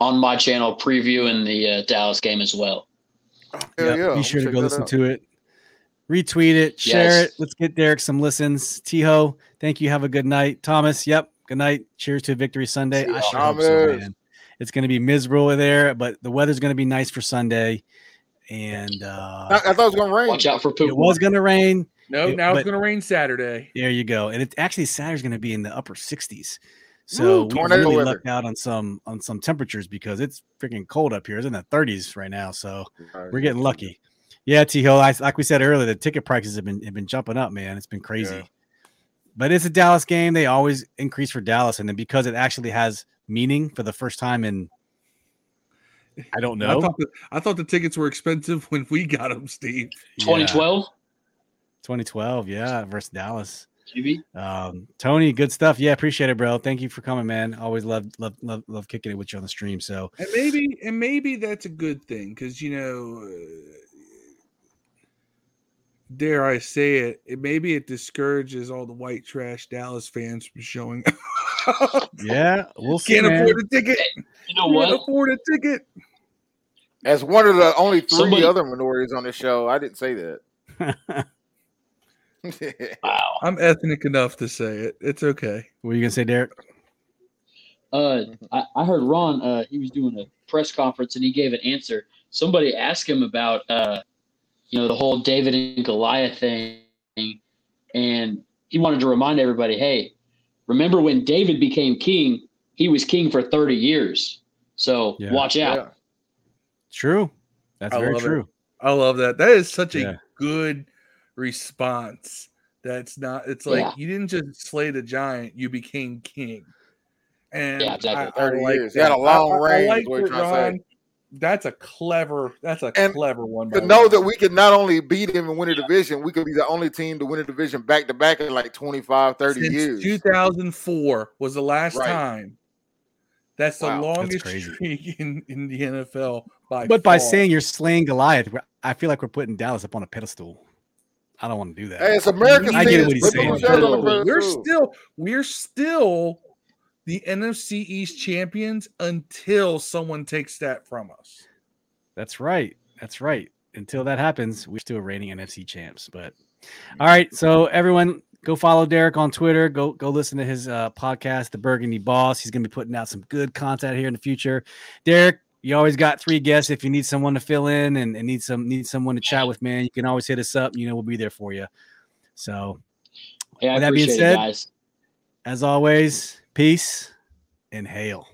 on my channel previewing the uh, Dallas game as well. Hell Yep, yeah. Be sure to go listen out. to it. Retweet it, share Yes. it. Let's get Derek some listens. Tiho, thank you. Have a good night. Thomas, yep. Good night. Cheers to Victory Sunday. I sure hope so, man. It's going to be miserable there, but the weather's going to be nice for Sunday. And uh, I, I thought it was gonna rain. Watch out for poop. it was going to rain. No, It- now but- it's going to rain Saturday. There you go. And it actually Saturday's going to be in the upper 60s. So Woo, we tornado really weather. lucked out on some on some temperatures because it's freaking cold up here. It's in the 30s right now. So we're getting lucky. Yeah, T Hill. Like we said earlier, the ticket prices have been have been jumping up, man. It's been crazy. Yeah. But it's a Dallas game. They always increase for Dallas, and then because it actually has meaning for the first time in I don't I know. thought the, I thought the tickets were expensive when we got them, Steve. Yeah, 2012. 2012, yeah, versus Dallas. GB. Um, Tony, good stuff. Yeah, appreciate it, bro. Thank you for coming, man. Always love love love love kicking it with you on the stream. So And maybe and maybe that's a good thing because you know, uh, dare I say it, it maybe it discourages all the white trash Dallas fans from showing. up. yeah, we'll see. Can't man. afford a ticket. You know what? Can't afford a ticket. As one of the only three Somebody- other minorities on the show, I didn't say that. Wow. I'm ethnic enough to say it. It's okay. what are you gonna say, Derek? Uh, I, I heard Ron. Uh, he was doing a press conference and he gave an answer. Somebody asked him about, uh, you know, the whole David and Goliath thing, and he wanted to remind everybody, hey, remember when David became king? He was king for thirty years. So Yeah. watch out. yeah. True. That's I very love it. true. I love that. That is such a good response. That's not. It's like Yeah. you didn't just slay the giant; you became king. And Yeah, exactly. I, I 30 like years. He had a long I- I- I reign, like what you're trying to say. Ron. That's a clever. That's a And clever one. To know Ron. that we could not only beat him and win a division, we could be the only team to win a division back to back in like 25, 30 Since years. 2004 was the last Right. time. That's the Wow, that's longest crazy. streak in, in the NFL by But by saying you're slaying Goliath, I feel like we're putting Dallas up on a pedestal. I don't want to do that. Hey, it's American I get what he's saying. themselves on the We're we're still we're still the NFC East champions until someone takes that from us. That's right. That's right. Until that happens, we're still reigning NFC champs. But all right, so everyone, go follow Derek on Twitter. Go go listen to his uh, podcast, The Burgandy Boss. He's going to be putting out some good content here in the future. Derek, you always got three guests. If you need someone to fill in and, and need some need someone to chat with, man, you can always hit us up. You know, we'll be there for you. So, Hey, I With that being said- it, guys. as always, peace and hail.